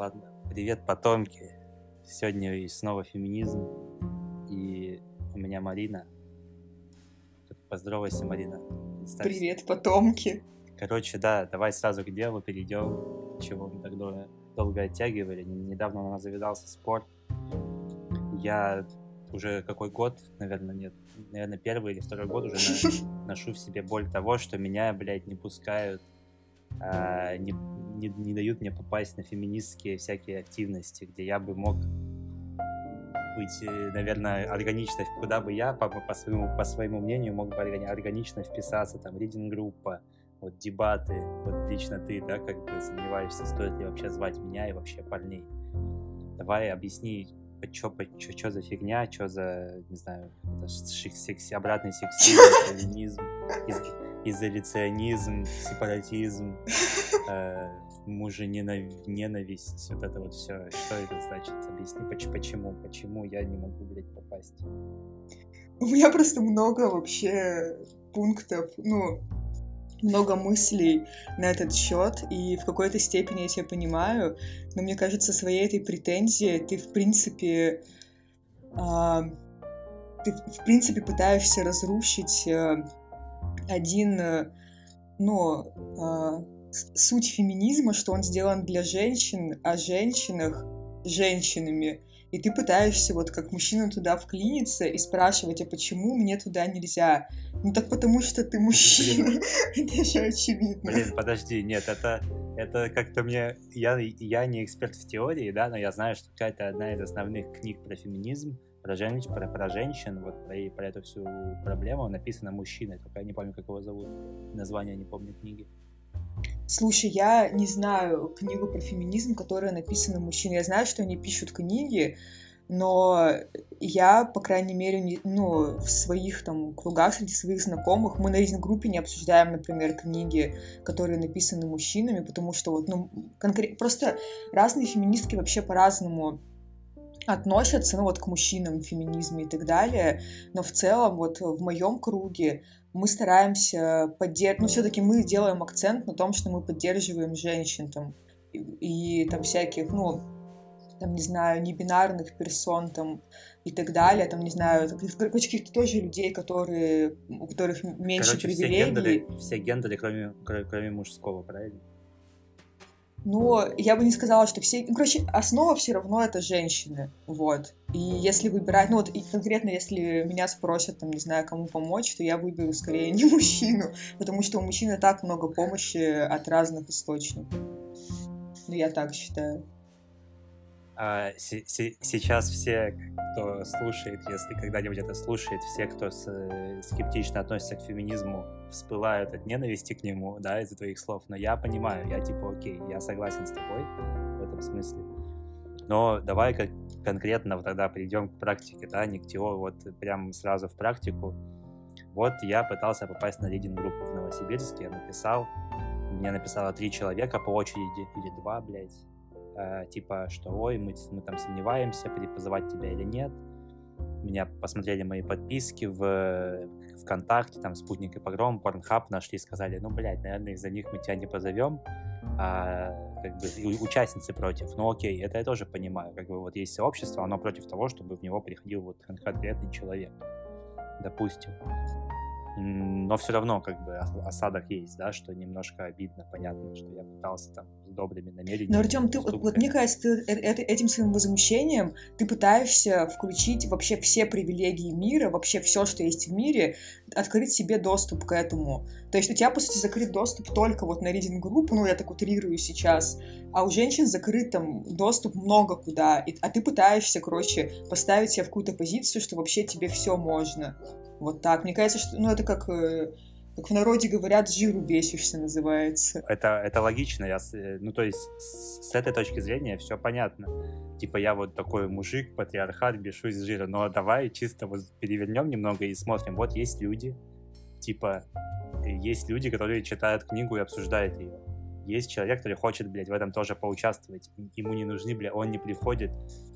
ладно. Привет, потомки. Сегодня снова феминизм. И у меня Марина. Поздоровайся, Марина. Представься. Привет, потомки. Короче, да, давай сразу к делу перейдем. Чего мы так долго, долго оттягивали. Недавно у нас завязался спор. Я уже какой год, наверное, нет, наверное, первый или второй год уже ношу в себе боль того, что меня, блядь, не пускают а, не, не, не дают мне попасть на феминистские всякие активности, где я бы мог быть, э, наверное, органично, куда бы я, по, по, своему, по своему мнению, мог бы органично вписаться, там, ридинг-группа, вот дебаты, вот лично ты, да, как бы сомневаешься, стоит ли вообще звать меня и вообще парней. Давай объясни, что за фигня, что за, не знаю, это секси, обратный сексизм, феминизм, из, изоляционизм, сепаратизм, э, мужененависть, вот это вот все. Что это значит? Объясни, почему, почему я не могу, блядь, попасть? У меня просто много вообще пунктов, ну, много мыслей на этот счет, и в какой-то степени я тебя понимаю, но мне кажется, своей этой претензией ты, в принципе, э, ты, в принципе, пытаешься разрушить э, один, э, ну, э, суть феминизма, что он сделан для женщин, о женщинах женщинами. И ты пытаешься вот как мужчина туда вклиниться и спрашивать, а почему мне туда нельзя? Ну так потому что ты мужчина. Это же очевидно. Блин, подожди, нет, это, это как-то мне... Я, я не эксперт в теории, да, но я знаю, что какая-то одна из основных книг про феминизм про, женщ, про, про женщин, вот про, про эту всю проблему написано мужчиной, только я не помню, как его зовут, название не помню книги. Слушай, я не знаю книгу про феминизм, которая написана мужчиной. Я знаю, что они пишут книги, но я, по крайней мере, не, ну, в своих там кругах, среди своих знакомых, мы на рейтинг-группе не обсуждаем, например, книги, которые написаны мужчинами, потому что вот, ну, конкретно, просто разные феминистки вообще по-разному относятся, ну вот к мужчинам, феминизме и так далее, но в целом вот в моем круге мы стараемся поддерживать, ну все-таки мы делаем акцент на том, что мы поддерживаем женщин там и, и там всяких, ну там, не знаю, небинарных персон там и так далее, там, не знаю, каких-то тоже людей, которые, у которых меньше короче, привилегий. Все гендеры, все гендеры кроме, кроме, кроме мужского, правильно? Но я бы не сказала, что все... Ну, короче, основа все равно это женщины, вот. И если выбирать, ну вот и конкретно если меня спросят, там, не знаю, кому помочь, то я выберу скорее не мужчину, потому что у мужчины так много помощи от разных источников. Ну, я так считаю сейчас все, кто слушает, если когда-нибудь это слушает, все, кто э, скептично относится к феминизму, всплывают от ненависти к нему, да, из-за твоих слов. Но я понимаю, я типа, окей, я согласен с тобой в этом смысле. Но давай как конкретно тогда перейдем к практике, да, не к теории, вот прям сразу в практику. Вот я пытался попасть на рейдинг-группу в Новосибирске, я написал, мне написало три человека по очереди, или два, блядь, э, типа, что ой, мы, мы там сомневаемся, позывать тебя или нет. Меня посмотрели мои подписки в ВКонтакте, там, Спутник и Погром, Порнхаб нашли сказали, ну, блядь, наверное, из-за них мы тебя не позовем, а, как бы, участницы против. Ну, окей, это я тоже понимаю, как бы, вот есть сообщество, оно против того, чтобы в него приходил вот конкретный человек, допустим но все равно как бы осадок есть, да, что немножко обидно, понятно, что я пытался там с добрыми намерениями. Но, Артем, ты, вот, мне кажется, ты э, э, этим своим возмущением ты пытаешься включить вообще все привилегии мира, вообще все, что есть в мире, открыть себе доступ к этому. То есть у тебя, по сути, закрыт доступ только вот на ридинг-группу, ну, я так утрирую сейчас, а у женщин закрыт там доступ много куда, и, а ты пытаешься, короче, поставить себя в какую-то позицию, что вообще тебе все можно. Вот так. Мне кажется, что ну, это как, э, как в народе говорят, жиру бесишься называется. Это, это логично. Я, э, ну, то есть, с, этой точки зрения все понятно. Типа, я вот такой мужик, патриархат, бешусь с жира. Но давай чисто вот перевернем немного и смотрим. Вот есть люди, типа, есть люди, которые читают книгу и обсуждают ее. Есть человек, который хочет, блядь, в этом тоже поучаствовать. Ему не нужны, блядь, он не приходит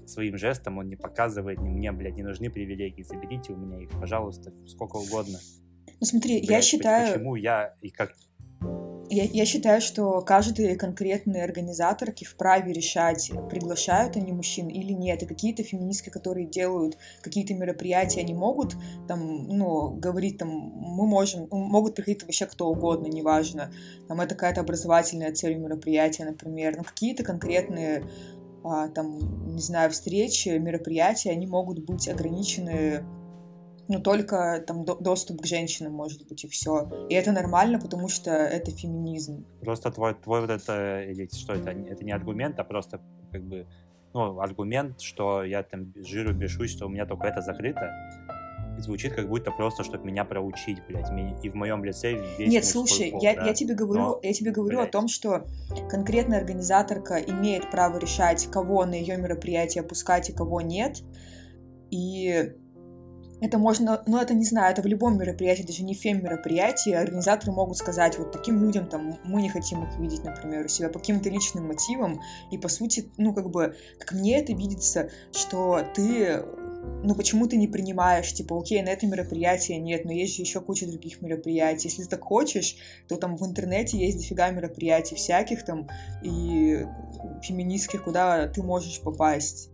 своим жестом, он не показывает мне, блядь, не нужны привилегии. Заберите у меня их, пожалуйста, сколько угодно. Ну смотри, блядь, я считаю... Почему я и как... я, я считаю, что каждый конкретный организаторки вправе решать, приглашают они мужчин или нет. И какие-то феминистки, которые делают какие-то мероприятия, они могут там, ну, говорить там, мы можем, могут приходить вообще кто угодно, неважно. Там это какая-то образовательная цель мероприятия, например. Но какие-то конкретные а, там, не знаю, встречи, мероприятия, они могут быть ограничены ну, только там до доступ к женщинам может быть и все. И это нормально, потому что это феминизм. Просто твой, твой вот это, или что это, это не аргумент, а просто как бы, ну, аргумент, что я там жиру бешусь, что у меня только это закрыто, звучит как будто просто, чтобы меня проучить, блядь, и в моем лице весь Нет, слушай, пол, я, да? я тебе говорю, Но, я тебе говорю блядь. о том, что конкретная организаторка имеет право решать, кого на ее мероприятие пускать и кого нет, и это можно, ну это не знаю, это в любом мероприятии, даже не фем-мероприятии, организаторы могут сказать вот таким людям, там, мы не хотим их видеть, например, у себя по каким-то личным мотивам, и по сути, ну как бы, как мне это видится, что ты ну почему ты не принимаешь, типа, окей, на это мероприятие нет, но есть же еще куча других мероприятий. Если ты так хочешь, то там в интернете есть дофига мероприятий всяких там и феминистских, куда ты можешь попасть.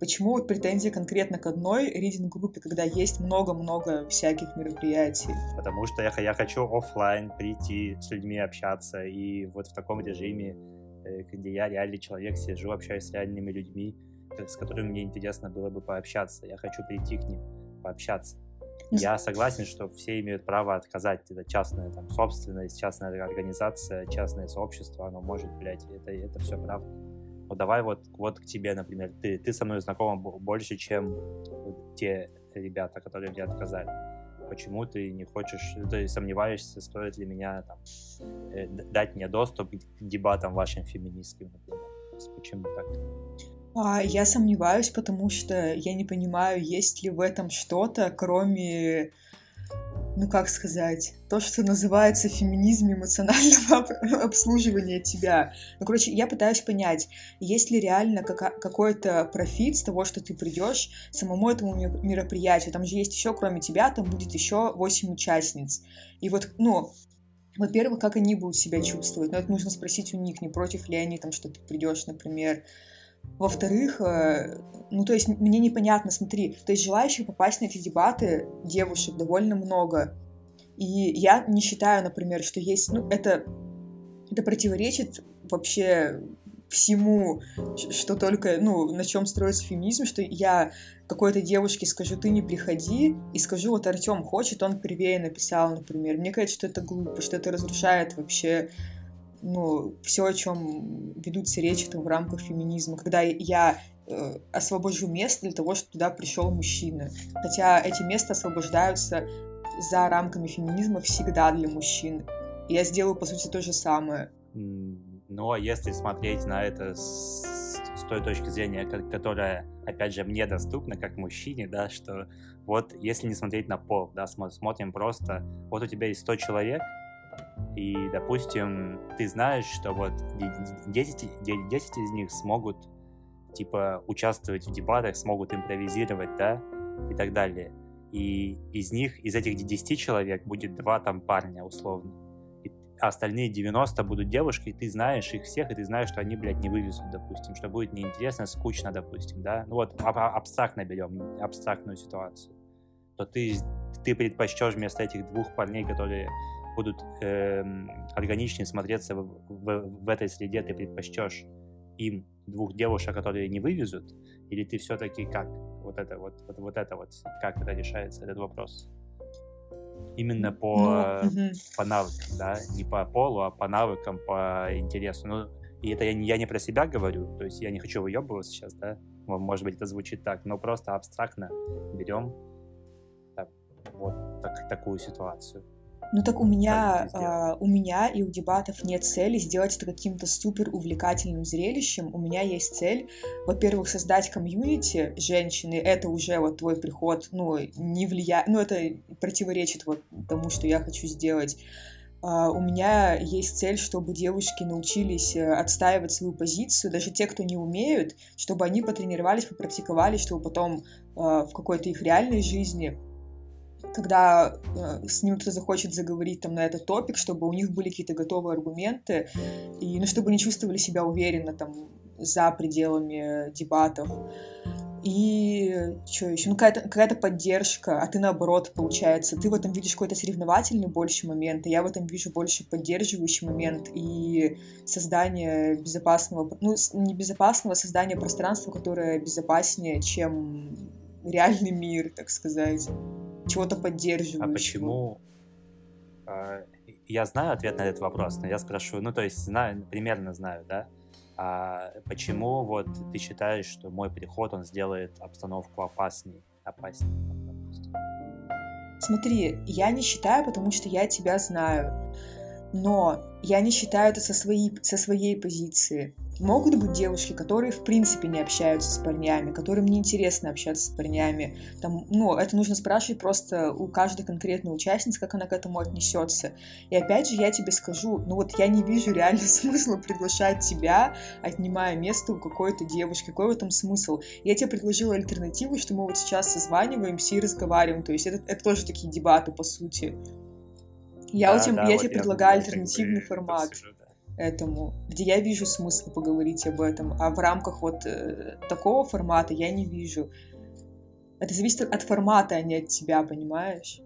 Почему вот претензии конкретно к одной ридинг-группе, когда есть много-много всяких мероприятий? Потому что я, я хочу офлайн прийти с людьми общаться, и вот в таком режиме, э, где я реальный человек, сижу, общаюсь с реальными людьми, с которыми мне интересно было бы пообщаться. Я хочу прийти к ним, пообщаться. Ну, я согласен, что все имеют право отказать. Это частная там, собственность, частная организация, частное сообщество, оно может, блядь, это, это все правда вот давай вот, вот к тебе, например, ты, ты со мной знакома больше, чем те ребята, которые мне отказали. Почему ты не хочешь, ты сомневаешься, стоит ли меня там, э, дать мне доступ к дебатам вашим феминистским, например? Почему так? А, я сомневаюсь, потому что я не понимаю, есть ли в этом что-то, кроме ну как сказать, то, что называется феминизм эмоционального обслуживания тебя. Ну, короче, я пытаюсь понять, есть ли реально какой-то профит с того, что ты придешь самому этому мероприятию. Там же есть еще, кроме тебя, там будет еще 8 участниц. И вот, ну, во-первых, как они будут себя чувствовать? Ну, это нужно спросить у них, не против ли они там, что ты придешь, например, во-вторых, э, ну, то есть мне непонятно, смотри, то есть желающих попасть на эти дебаты девушек довольно много. И я не считаю, например, что есть, ну, это, это противоречит вообще всему, что только, ну, на чем строится феминизм, что я какой-то девушке скажу, ты не приходи, и скажу, вот Артем хочет, он первее написал, например. Мне кажется, что это глупо, что это разрушает вообще ну, все, о чем ведутся речи там, в рамках феминизма, когда я э, освобожу место для того, чтобы туда пришел мужчина. Хотя эти места освобождаются за рамками феминизма всегда для мужчин. И я сделаю, по сути, то же самое. Ну, а если смотреть на это с, с той точки зрения, которая, опять же, мне доступна как мужчине, да, что вот если не смотреть на пол, да, смотрим просто, вот у тебя есть 100 человек, и, допустим, ты знаешь, что вот 10, 10 из них смогут, типа, участвовать в дебатах, смогут импровизировать, да, и так далее. И из них, из этих 10 человек будет два там парня, условно. И остальные 90 будут девушки, и ты знаешь их всех, и ты знаешь, что они, блядь, не вывезут, допустим, что будет неинтересно, скучно, допустим, да. Ну вот, абстрактно берем, абстрактную ситуацию. То ты, ты предпочтешь вместо этих двух парней, которые будут э, органичнее смотреться в, в, в этой среде, ты предпочтешь им двух девушек, которые не вывезут, или ты все-таки как? Вот это вот, вот, вот это вот, как это решается, этот вопрос? Именно по, ну, по навыкам, да, не по полу, а по навыкам, по интересу. Ну, и это я не, я не про себя говорю, то есть я не хочу выебываться сейчас, да, может быть, это звучит так, но просто абстрактно берем так, вот так, такую ситуацию. Ну так у меня, а, у меня и у дебатов нет цели сделать это каким-то супер увлекательным зрелищем. У меня есть цель, во-первых, создать комьюнити женщины. Это уже вот твой приход, ну не влияет, ну это противоречит вот тому, что я хочу сделать. Uh, у меня есть цель, чтобы девушки научились э, отстаивать свою позицию, даже те, кто не умеют, чтобы они потренировались, попрактиковались, чтобы потом uh, в какой-то их реальной жизни когда э, с ним кто-то захочет заговорить там на этот топик, чтобы у них были какие-то готовые аргументы, и ну, чтобы они чувствовали себя уверенно там за пределами дебатов. И что еще? Ну, какая-то какая поддержка, а ты наоборот, получается. Ты в этом видишь какой-то соревновательный больше момент, а я в этом вижу больше поддерживающий момент и создание безопасного, ну, не безопасного, создание пространства, которое безопаснее, чем реальный мир, так сказать. Чего-то поддерживающего. А почему? А, я знаю ответ на этот вопрос, но я спрошу, ну, то есть знаю, примерно знаю, да? А почему вот ты считаешь, что мой приход, он сделает обстановку опасней, опасней? Смотри, я не считаю, потому что я тебя знаю. Но я не считаю это со своей, со своей позиции. Могут быть девушки, которые в принципе не общаются с парнями, которым не интересно общаться с парнями. Там, ну, это нужно спрашивать просто у каждой конкретной участницы, как она к этому отнесется. И опять же, я тебе скажу, ну вот я не вижу реально смысла приглашать тебя, отнимая место у какой-то девушки. Какой в этом смысл? Я тебе предложила альтернативу, что мы вот сейчас созваниваемся и разговариваем. То есть это, это тоже такие дебаты, по сути. Я, да, да, я вот тебе я предлагаю альтернативный формат сижу, да. Этому, где я вижу смысл поговорить об этом, а в рамках вот э, такого формата я не вижу. Это зависит от формата, а не от тебя, понимаешь?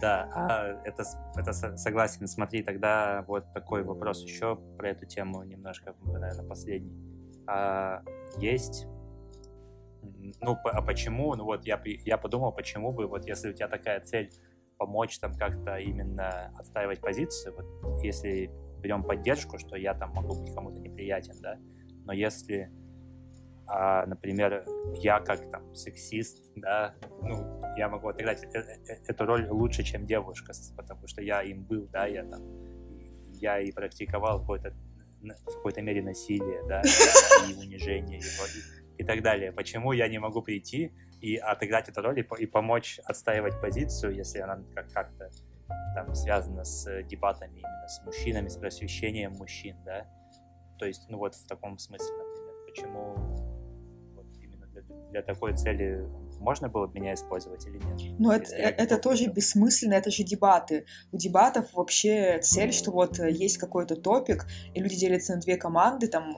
Да, а это, это согласен. Смотри, тогда вот такой вопрос еще про эту тему немножко, наверное, последний. А, есть ну, а почему, ну вот я, я подумал, почему бы, вот если у тебя такая цель помочь там как-то именно отстаивать позицию, вот если берем поддержку, что я там могу быть кому-то неприятен, да, но если, а, например, я как там сексист, да, ну, я могу отыграть э, э, эту роль лучше, чем девушка, потому что я им был, да, я там, я и практиковал какое-то в какой-то мере насилие, да, и унижение его, и так далее. Почему я не могу прийти и отыграть эту роль и, и помочь отстаивать позицию, если она как- как-то там связана с дебатами именно с мужчинами, с просвещением мужчин, да? То есть, ну вот в таком смысле, например, почему вот именно для, для такой цели можно было бы меня использовать или нет? Ну, это, это тоже бессмысленно, это же дебаты. У дебатов вообще цель, что вот есть какой-то топик, и люди делятся на две команды, там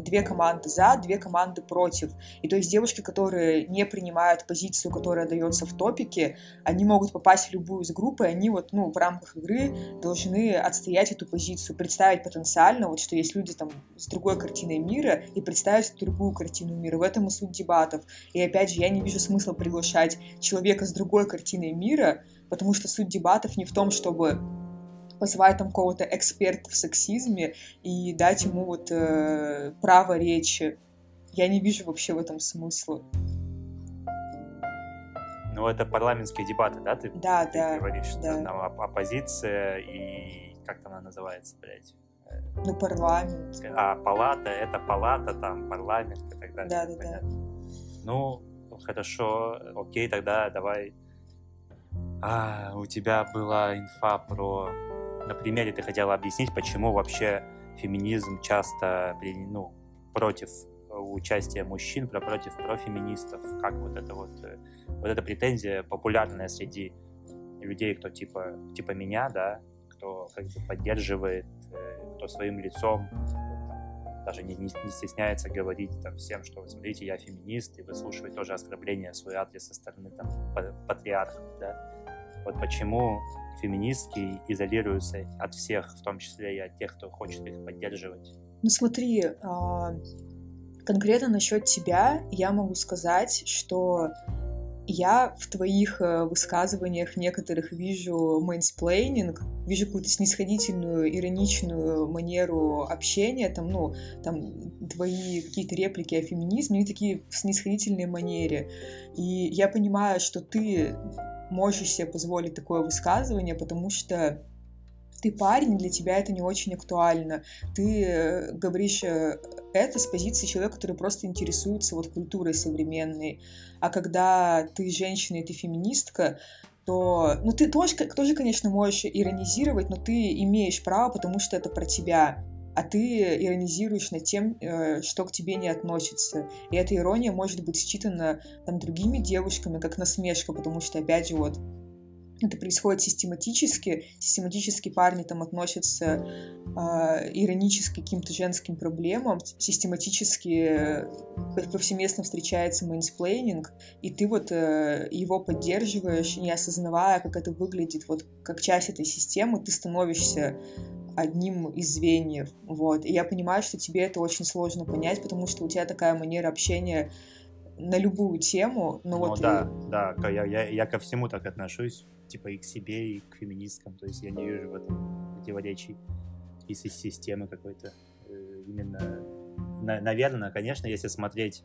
две команды за, две команды против. И то есть девушки, которые не принимают позицию, которая дается в топике, они могут попасть в любую из групп, и они вот, ну, в рамках игры должны отстоять эту позицию, представить потенциально, вот что есть люди там с другой картиной мира, и представить другую картину мира. В этом и суть дебатов. И опять же, я не вижу смысла приглашать человека с другой картиной мира, потому что суть дебатов не в том, чтобы позвать там какого-то эксперта в сексизме и дать ему вот э, право речи. Я не вижу вообще в этом смысла. Ну, это парламентские дебаты, да? Ты, да, ты да. говоришь, что да. там оппозиция и как там она называется, блядь? Ну, парламент. А, палата, это палата, там, парламент и так далее. Да, да, Понятно. да. Ну, хорошо, окей, тогда давай. А, у тебя была инфа про на примере ты хотела объяснить, почему вообще феминизм часто ну, против участия мужчин, против профеминистов, как вот это вот, э, вот эта претензия популярная среди людей, кто типа, типа меня, да, кто как бы поддерживает, э, кто своим лицом даже не, не, не стесняется говорить там всем, что смотрите, я феминист, и выслушивать тоже оскорбления в свой адрес со стороны там патриархов, да. Вот почему феминистки изолируются от всех, в том числе и от тех, кто хочет их поддерживать? Ну смотри, а, конкретно насчет тебя я могу сказать, что я в твоих э, высказываниях некоторых вижу mansplaining, вижу какую-то снисходительную, ироничную манеру общения, там, ну, там, твои какие-то реплики о феминизме, они такие в снисходительной манере. И я понимаю, что ты можешь себе позволить такое высказывание, потому что ты парень, для тебя это не очень актуально. Ты э, говоришь э, это с позиции человека, который просто интересуется вот культурой современной. А когда ты женщина и ты феминистка, то, ну, ты тоже, тоже, конечно, можешь иронизировать, но ты имеешь право, потому что это про тебя. а ты иронизируешь над тем, э, что к тебе не относится. И эта ирония может быть считана там другими девушками как насмешка, потому что, опять же, вот это происходит систематически, систематически парни там относятся э, иронически к каким-то женским проблемам, систематически повсеместно встречается mansplaining, и ты вот э, его поддерживаешь, не осознавая, как это выглядит, вот как часть этой системы, ты становишься одним из звеньев, вот, и я понимаю, что тебе это очень сложно понять, потому что у тебя такая манера общения на любую тему, но ну, вот... да, и... да, я, я, я ко всему так отношусь, типа и к себе, и к феминисткам, то есть я не вижу в этом противоречий из системы какой-то. Э, именно, на, наверное, конечно, если смотреть,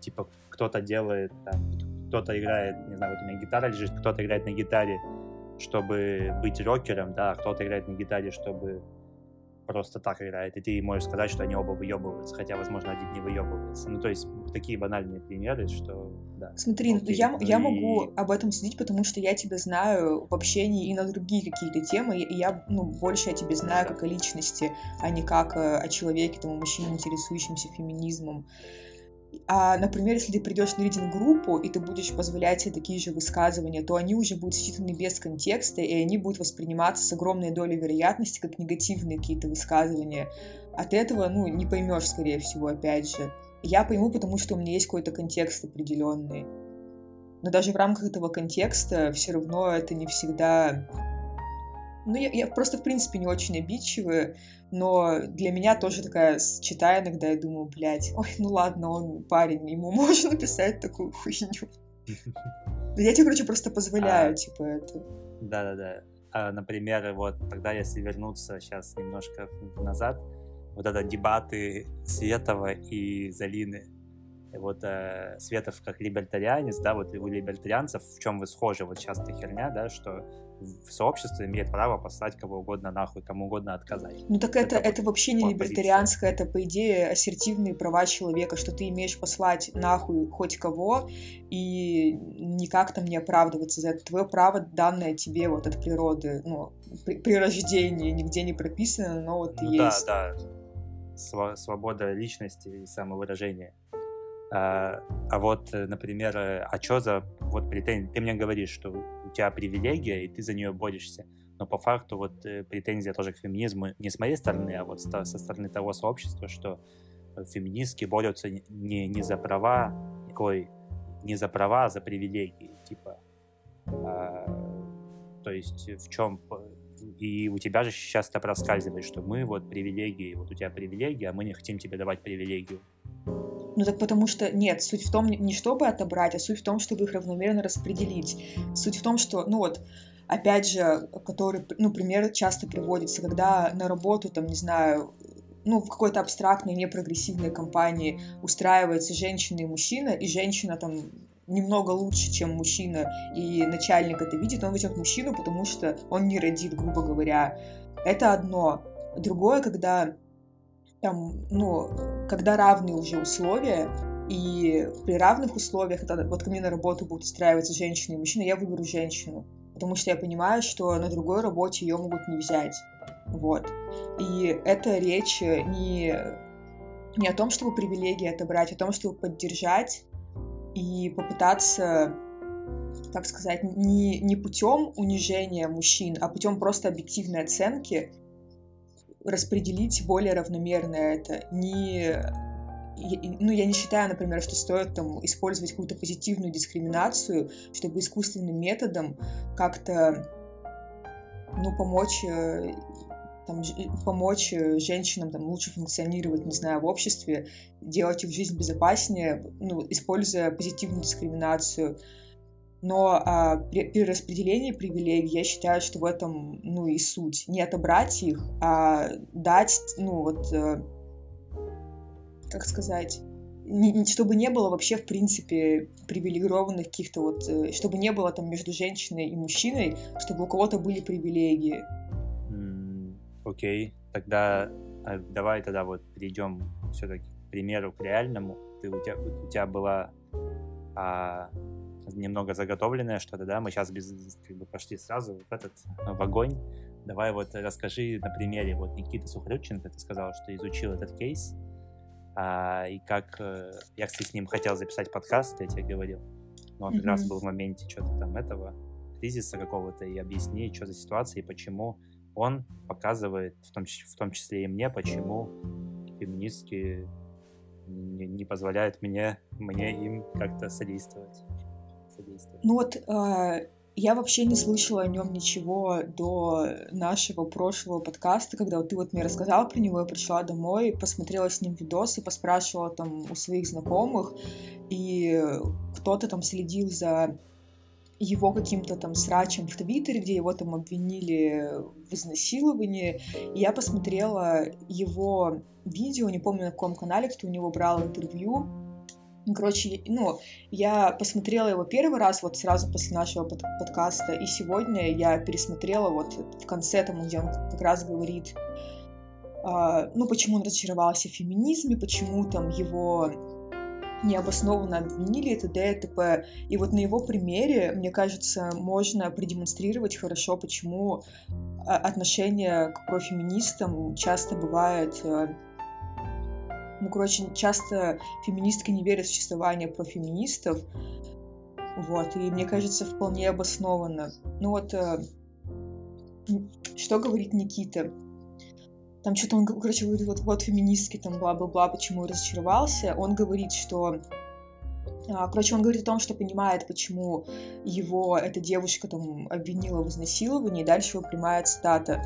типа, кто-то делает, там, кто-то играет, не знаю, вот у меня гитара лежит, кто-то играет на гитаре, чтобы быть рокером, да, а кто-то играет на гитаре, чтобы просто так играет, и ты можешь сказать, что они оба выебываются, хотя, возможно, один не выебывается. Ну, то есть, такие банальные примеры, что, да. Смотри, окей, я, ну я и... могу об этом судить, потому что я тебя знаю в общении и на другие какие-то темы, и я, ну, больше я тебя знаю как о личности, а не как э, о человеке, там, о мужчине, интересующемся феминизмом. А, например, если ты придешь на ридинг-группу, и ты будешь позволять себе такие же высказывания, то они уже будут считаны без контекста, и они будут восприниматься с огромной долей вероятности как негативные какие-то высказывания. От этого, ну, не поймешь, скорее всего, опять же. Я пойму, потому что у меня есть какой-то контекст определенный. Но даже в рамках этого контекста все равно это не всегда ну, я, я просто, в принципе, не очень обидчивая, но для меня тоже такая, читая иногда, я думаю, блядь, ой, ну ладно, он парень, ему можно написать такую хуйню. Я тебе, короче, просто позволяю, а, типа, это. Да-да-да. А, например, вот тогда, если вернуться сейчас немножко назад, вот это дебаты Светова и Залины. Вот э, Светов как либертарианец, да, вот у либертарианцев в чем вы схожи, вот часто херня, да, что в сообществе имеет право послать кого угодно нахуй, кому угодно отказать. Ну так это, это, это вообще не либертарианское, это, по идее, ассертивные права человека, что ты имеешь послать нахуй хоть кого и никак там не оправдываться за это. Твое право, данное тебе вот от природы, ну, при, при рождении нигде не прописано, но вот ну, есть. Да, да. Свобода личности и самовыражения. А, а вот, например, а что за вот претензии? Ты мне говоришь, что тебя привилегия, и ты за нее борешься. Но по факту вот э, претензия тоже к феминизму не с моей стороны, а вот со стороны того сообщества, что феминистки борются не, не за права, ой, не за права, а за привилегии, типа. А, то есть в чем и у тебя же сейчас это проскальзывает, что мы вот привилегии, вот у тебя привилегии, а мы не хотим тебе давать привилегию. Ну так потому что нет, суть в том не чтобы отобрать, а суть в том, чтобы их равномерно распределить. Суть в том, что, ну вот, опять же, который, ну, пример часто приводится, когда на работу, там, не знаю, ну, в какой-то абстрактной, непрогрессивной компании устраивается женщина и мужчина, и женщина там немного лучше, чем мужчина, и начальник это видит, он возьмет мужчину, потому что он не родит, грубо говоря. Это одно. Другое, когда там, ну, когда равные уже условия, и при равных условиях, когда вот ко мне на работу будут устраиваться женщины и мужчины, я выберу женщину, потому что я понимаю, что на другой работе ее могут не взять. Вот. И это речь не, не о том, чтобы привилегии отобрать, а о том, чтобы поддержать и попытаться как сказать, не, не путем унижения мужчин, а путем просто объективной оценки распределить более равномерно это. Не, ну, я не считаю, например, что стоит там использовать какую-то позитивную дискриминацию, чтобы искусственным методом как-то ну, помочь э, там, помочь женщинам там, лучше функционировать, не знаю, в обществе, делать их жизнь безопаснее, ну, используя позитивную дискриминацию. Но а, при, при распределении привилегий я считаю, что в этом, ну, и суть. Не отобрать их, а дать, ну, вот, э, как сказать, не, чтобы не было вообще, в принципе, привилегированных каких-то вот, э, чтобы не было там между женщиной и мужчиной, чтобы у кого-то были привилегии. Окей, тогда а, давай тогда вот перейдем все-таки к примеру, к реальному. Ты, у, тебя, у тебя была а, немного заготовленное что-то, да, мы сейчас без, как бы пошли сразу в этот в огонь, Давай вот расскажи на примере. Вот Никиты Сухорюченко, ты сказал, что изучил этот кейс, а, и как... Э, я, кстати, с ним хотел записать подкаст, я тебе говорил, но он mm-hmm. как раз был в моменте что-то там этого кризиса какого-то, и объясни, что за ситуация, и почему он показывает, в том, в том числе и мне, почему феминистки не, не позволяют мне, мне им как-то содействовать. содействовать. Ну вот э, я вообще не слышала о нем ничего до нашего прошлого подкаста, когда вот ты вот мне рассказала про него, я пришла домой, посмотрела с ним видосы, поспрашивала там у своих знакомых, и кто-то там следил за его каким-то там срачем в Твиттере, где его там обвинили в изнасиловании. И я посмотрела его видео, не помню на каком канале, кто у него брал интервью, Короче, ну, я посмотрела его первый раз вот сразу после нашего под подкаста, и сегодня я пересмотрела вот в конце там, где он как раз говорит, э, ну, почему он разочаровался в феминизме, почему там его необоснованно обвинили и т.д. и т.п. И вот на его примере, мне кажется, можно продемонстрировать хорошо, почему а, отношение к профеминистам часто бывает э, ну, короче, часто феминистки не верят в существование профеминистов, вот, и мне кажется, вполне обоснованно. Ну вот, э, что говорит Никита? Там что-то он, короче, говорит, вот, вот феминистки, там, бла-бла-бла, почему разочаровался. Он говорит, что а, Короче, он говорит о том, что понимает, почему его эта девушка там обвинила в изнасиловании, дальше его прямая цитата.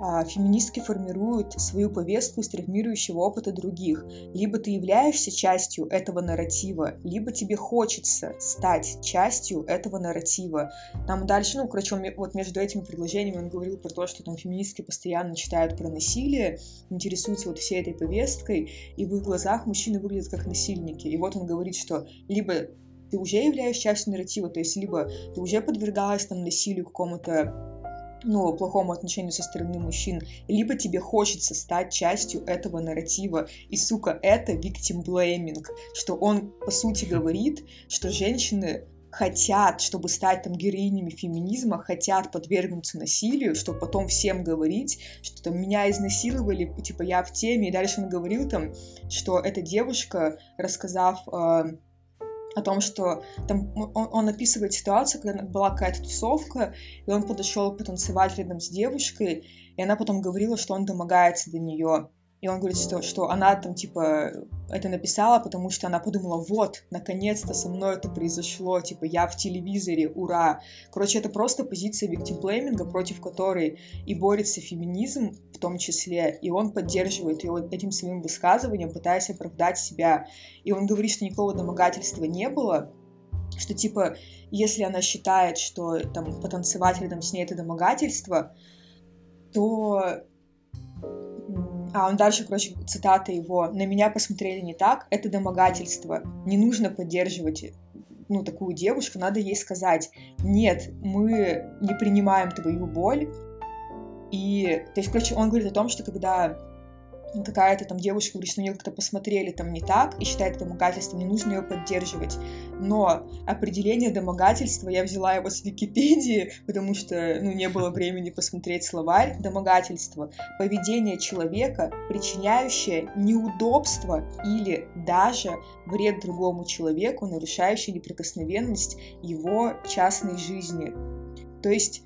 А, феминистки формируют свою повестку из травмирующего опыта других. Либо ты являешься частью этого нарратива, либо тебе хочется стать частью этого нарратива. Там дальше, ну, короче, он, вот между этими предложениями он говорил про то, что там феминистки постоянно читают про насилие, интересуются вот всей этой повесткой, и в их глазах мужчины выглядят как насильники. И вот он говорит, что либо ты уже являешься частью нарратива, то есть либо ты уже подвергалась там насилию какому-то ну, плохому отношению со стороны мужчин, либо тебе хочется стать частью этого нарратива. И, сука, это victim blaming, что он, по сути, говорит, что женщины хотят, чтобы стать там героинями феминизма, хотят подвергнуться насилию, чтобы потом всем говорить, что там меня изнасиловали, типа я в теме, и дальше он говорил там, что эта девушка, рассказав э, о том, что там он, он описывает ситуацию, когда была какая-то тусовка, и он подошел потанцевать рядом с девушкой, и она потом говорила, что он домогается до нее. И он говорит, что, что она там, типа, это написала, потому что она подумала, вот, наконец-то со мной это произошло, типа, я в телевизоре, ура. Короче, это просто позиция виктимблейминга, против которой и борется феминизм в том числе, и он поддерживает ее этим своим высказыванием, пытаясь оправдать себя. И он говорит, что никакого домогательства не было, что, типа, если она считает, что там потанцевать рядом с ней это домогательство, то а он дальше, короче, цитата его. «На меня посмотрели не так, это домогательство. Не нужно поддерживать ну, такую девушку, надо ей сказать, нет, мы не принимаем твою боль. И, то есть, короче, он говорит о том, что когда какая-то там девушка на нее как-то посмотрели там не так и считает домогательством, не нужно ее поддерживать. Но определение домогательства я взяла его с Википедии, потому что ну, не было времени посмотреть словарь. Домогательство — поведение человека, причиняющее неудобство или даже вред другому человеку, нарушающее неприкосновенность его частной жизни. То есть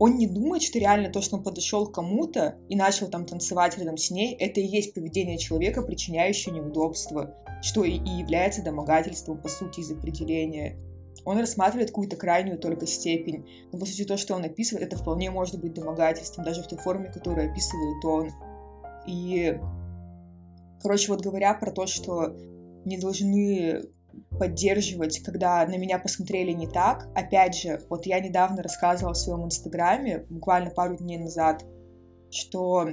он не думает, что реально то, что он подошел к кому-то и начал там танцевать рядом с ней, это и есть поведение человека, причиняющее неудобство, что и, и является домогательством, по сути, из определения. Он рассматривает какую-то крайнюю только степень. Но, по сути, то, что он описывает, это вполне может быть домогательством, даже в той форме, которую описывает он. И, короче, вот говоря про то, что не должны поддерживать, когда на меня посмотрели не так. Опять же, вот я недавно рассказывала в своем инстаграме, буквально пару дней назад, что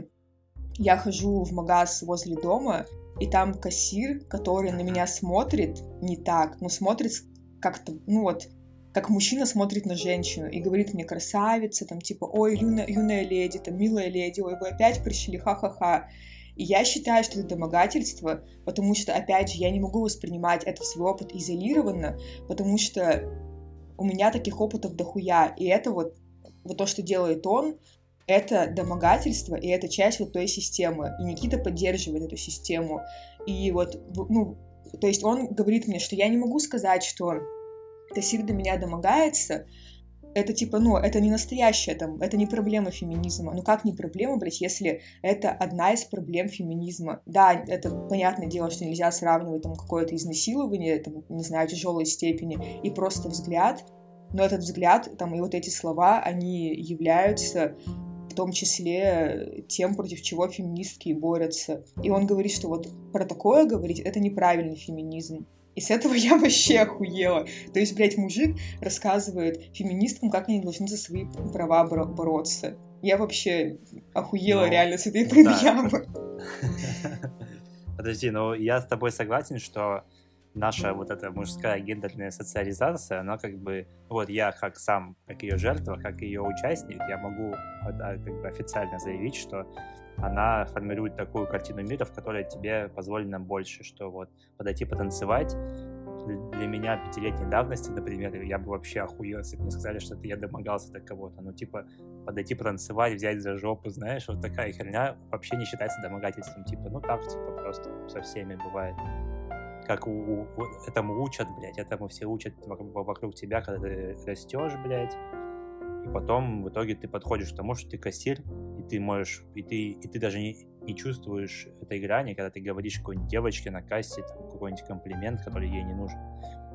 я хожу в магаз возле дома, и там кассир, который на меня смотрит не так, но смотрит как-то, ну вот, как мужчина смотрит на женщину и говорит мне красавица, там типа, ой, юная, юная леди, там милая леди, ой, вы опять пришли, ха-ха-ха. И я считаю, что это домогательство, потому что, опять же, я не могу воспринимать этот свой опыт изолированно, потому что у меня таких опытов дохуя. И это вот, вот то, что делает он, это домогательство, и это часть вот той системы. И Никита поддерживает эту систему. И вот, ну, то есть он говорит мне, что я не могу сказать, что Тасир до меня домогается, это типа, ну, это не настоящая там, это не проблема феминизма. Ну как не проблема, блядь, если это одна из проблем феминизма? Да, это понятное дело, что нельзя сравнивать там какое-то изнасилование, там, не знаю, тяжелой степени и просто взгляд, но этот взгляд, там, и вот эти слова, они являются в том числе тем, против чего феминистки борются. И он говорит, что вот про такое говорить — это неправильный феминизм. И с этого я вообще охуела. То есть, блядь, мужик рассказывает феминисткам, как они должны за свои права боро- бороться. Я вообще охуела ну, реально с этой предъявы. Подожди, ну я с тобой согласен, что наша вот эта мужская гендерная социализация, она как бы, вот я как сам, как ее жертва, как ее участник, я могу а, как бы официально заявить, что она формирует такую картину мира, в которой тебе позволено больше, что вот подойти потанцевать, для меня пятилетней давности, например, я бы вообще охуел, если бы мне сказали, что это я домогался до кого-то. Ну, типа, подойти потанцевать, взять за жопу, знаешь, вот такая херня вообще не считается домогательством. Типа, ну так, типа, просто со всеми бывает. Как у, у, этому учат, блядь, этому все учат вокруг тебя, когда ты растешь, блядь. И потом в итоге ты подходишь к тому, что ты кассир, и ты можешь, и ты, и ты даже не, не чувствуешь этой грани, когда ты говоришь какой-нибудь девочке на кассе там, какой-нибудь комплимент, который ей не нужен.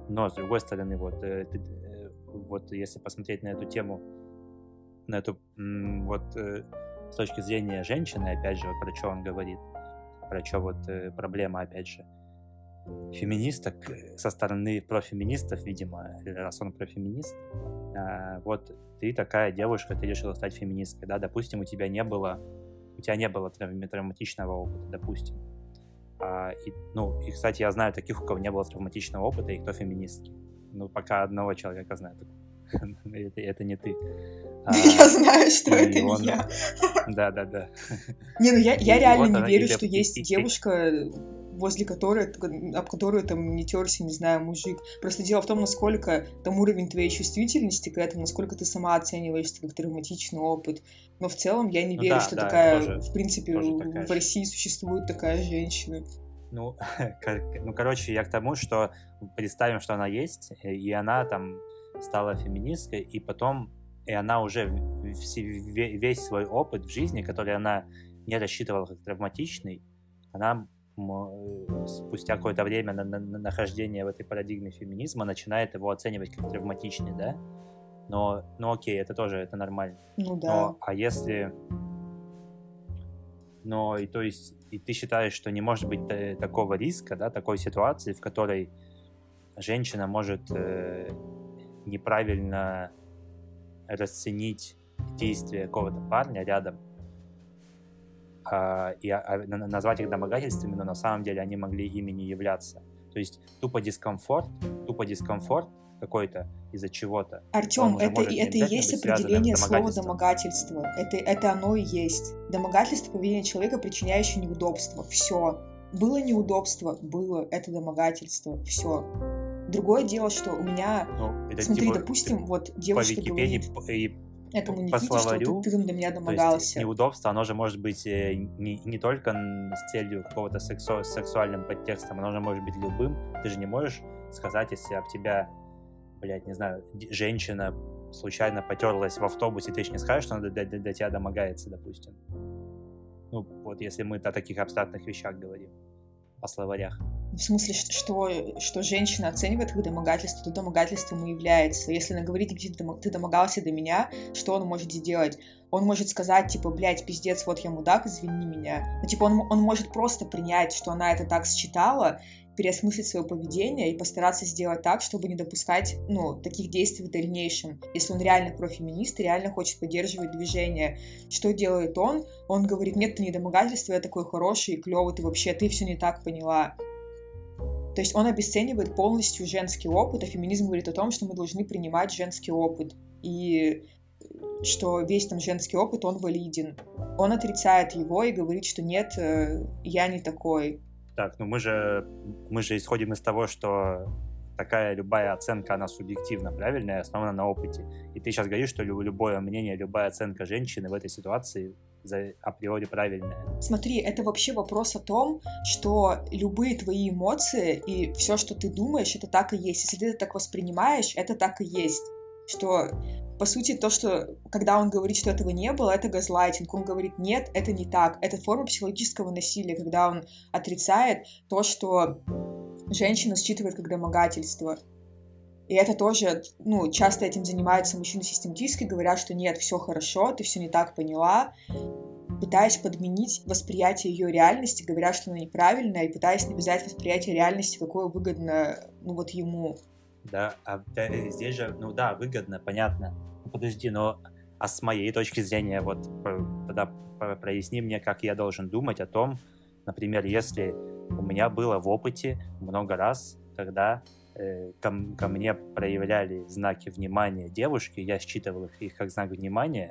Но, с другой стороны, вот, э, ты, э, вот если посмотреть на эту тему, на эту, вот, э, с точки зрения женщины, опять же, вот про что он говорит, про что вот проблема, опять же, феминисток со стороны профеминистов, видимо, раз он профеминист, а, вот ты такая девушка, ты решила стать феминисткой, да, допустим, у тебя не было, у тебя не было травматичного опыта, допустим. А, и, ну, и, кстати, я знаю таких, у кого не было травматичного опыта, и кто феминистки. Ну, пока одного человека знаю. это, это не ты. А, я знаю, что это не я. Да, да, да. Не, ну я, я реально не верю, что есть девушка, возле которой, об которую там не терся, не знаю, мужик. Просто дело в том, насколько там уровень твоей чувствительности к этому, насколько ты сама оцениваешь как травматичный опыт. Но в целом я не ну, верю, да, что да, такая, тоже, в принципе, в России существует такая женщина. Ну, ну, короче, я к тому, что представим, что она есть, и она там стала феминисткой, и потом, и она уже весь свой опыт в жизни, который она не рассчитывала как травматичный, она Э, спустя какое-то время на, на, на нахождения в этой парадигме феминизма начинает его оценивать как травматичный, да? Но, ну окей, это тоже, это нормально. Ну да. Но, а если... Но, и то есть, и ты считаешь, что не может быть э, такого риска, да, такой ситуации, в которой женщина может э, неправильно расценить действия какого-то парня рядом, и а, назвать их домогательствами, но на самом деле они могли ими не являться. То есть тупо дискомфорт, тупо дискомфорт какой-то из-за чего-то. Артем, это, это и есть определение слова домогательство. Это, это оно и есть. Домогательство поведение человека, причиняющее неудобство. Все. Было неудобство, было это домогательство. Все. Другое дело, что у меня, ну, это смотри, типа, допустим, вот девушка по Википедии говорит, этому Никите, по словарю, что ты, ты до меня домогался. Неудобство, оно же может быть э, не, не только с целью какого-то сексу, сексуальным подтекстом, оно же может быть любым. Ты же не можешь сказать, если об тебя, блядь, не знаю, женщина случайно потерлась в автобусе, ты же не скажешь, что она до, до, до тебя домогается, допустим. Ну, вот если мы о таких абстрактных вещах говорим, о словарях. В смысле, что, что женщина оценивает как домогательство, то домогательством и является. Если она говорит, где ты домогался до меня, что он может сделать? Он может сказать, типа, блядь, пиздец, вот я мудак, извини меня. Ну, типа, он, он может просто принять, что она это так считала, переосмыслить свое поведение и постараться сделать так, чтобы не допускать, ну, таких действий в дальнейшем. Если он реально профеминист реально хочет поддерживать движение. Что делает он? Он говорит, нет, ты не домогательство, я такой хороший и клевый, ты вообще, ты все не так поняла. То есть он обесценивает полностью женский опыт, а феминизм говорит о том, что мы должны принимать женский опыт. И что весь там женский опыт, он валиден. Он отрицает его и говорит, что нет, э, я не такой. Так, ну мы же, мы же исходим из того, что такая любая оценка, она субъективна, правильно, и основана на опыте. И ты сейчас говоришь, что любое мнение, любая оценка женщины в этой ситуации за априори правильная. Смотри, это вообще вопрос о том, что любые твои эмоции и все, что ты думаешь, это так и есть. Если ты это так воспринимаешь, это так и есть. Что по сути, то, что когда он говорит, что этого не было, это газлайтинг. Он говорит, нет, это не так. Это форма психологического насилия, когда он отрицает то, что женщина считывает как домогательство. И это тоже, ну, часто этим занимаются мужчины систематически, говорят, что нет, все хорошо, ты все не так поняла, пытаясь подменить восприятие ее реальности, говоря, что она неправильная, и пытаясь навязать восприятие реальности, какое выгодно, ну, вот ему. Да, а здесь же, ну да, выгодно, понятно. Ну, подожди, но а с моей точки зрения, вот тогда проясни мне, как я должен думать о том, например, если у меня было в опыте много раз, когда э, ко, ко мне проявляли знаки внимания девушки, я считывал их, их как знак внимания,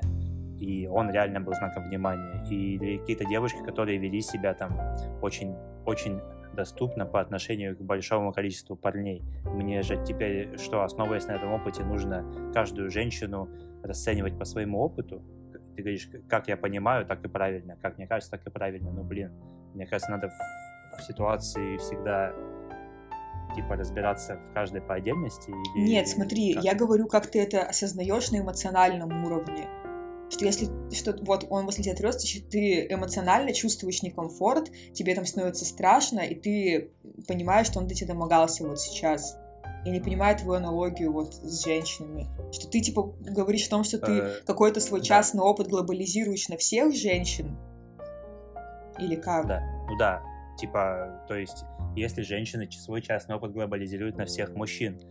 и он реально был знаком внимания. И какие-то девушки, которые вели себя там очень, очень доступно по отношению к большому количеству парней. Мне же теперь, что основываясь на этом опыте, нужно каждую женщину расценивать по своему опыту. Ты говоришь, как я понимаю, так и правильно. Как мне кажется, так и правильно. Ну, блин, мне кажется, надо в, в ситуации всегда типа разбираться в каждой по отдельности? Или, Нет, смотри, как? я говорю, как ты это осознаешь на эмоциональном уровне. Что если что вот он возле тебя трется, ты эмоционально чувствуешь некомфорт, тебе там становится страшно, и ты понимаешь, что он до тебя домогался вот сейчас. Я не понимаю твою аналогию вот с женщинами. Что ты типа говоришь о том, что ты э, какой-то свой частный опыт глобализируешь на всех женщин? Или как? Да, ну да, типа, то есть, если женщины свой частный опыт глобализируют на всех мужчин,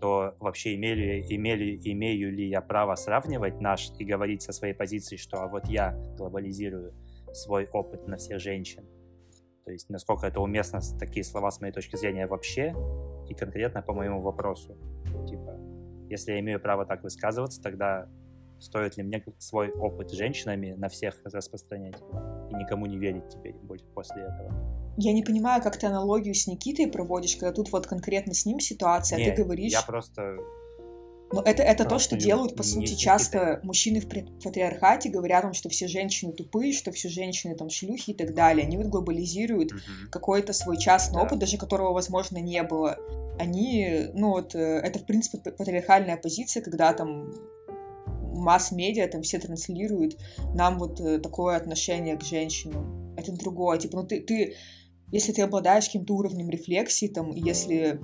то вообще имели, имели, имею ли я право сравнивать наш и говорить со своей позиции, что а вот я глобализирую свой опыт на всех женщин. То есть, насколько это уместно, такие слова с моей точки зрения вообще, и конкретно по моему вопросу. Типа, если я имею право так высказываться, тогда стоит ли мне свой опыт с женщинами на всех распространять и никому не верить теперь больше после этого. Я не понимаю, как ты аналогию с Никитой проводишь, когда тут вот конкретно с ним ситуация, не, а ты говоришь... я просто... Но это, это то, что не, делают, по сути, часто мужчины в патриархате, говорят вам, что все женщины тупые, что все женщины там шлюхи и так далее. Они вот глобализируют угу. какой-то свой частный да. опыт, даже которого, возможно, не было. Они, ну вот, э, это, в принципе, патриархальная позиция, когда там масс-медиа там все транслируют нам вот э, такое отношение к женщинам. Это другое. Типа, ну ты, ты если ты обладаешь каким-то уровнем рефлексии, там, если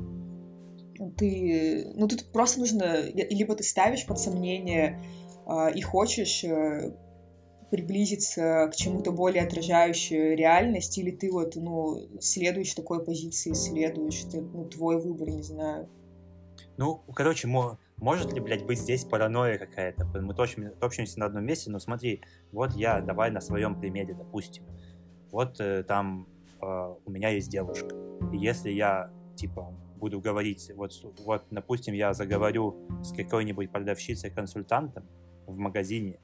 ты... Ну, тут просто нужно... Либо ты ставишь под сомнение э, и хочешь э, приблизиться к чему-то более отражающей реальность, или ты вот, ну, следуешь такой позиции, следуешь, это, ну, твой выбор, не знаю. Ну, короче, может ли, блядь, быть здесь паранойя какая-то? Мы точим, топчемся на одном месте, но смотри, вот я, давай на своем примере, допустим. Вот э, там э, у меня есть девушка. И если я, типа, буду говорить, вот, вот, допустим, я заговорю с какой-нибудь продавщицей-консультантом в магазине,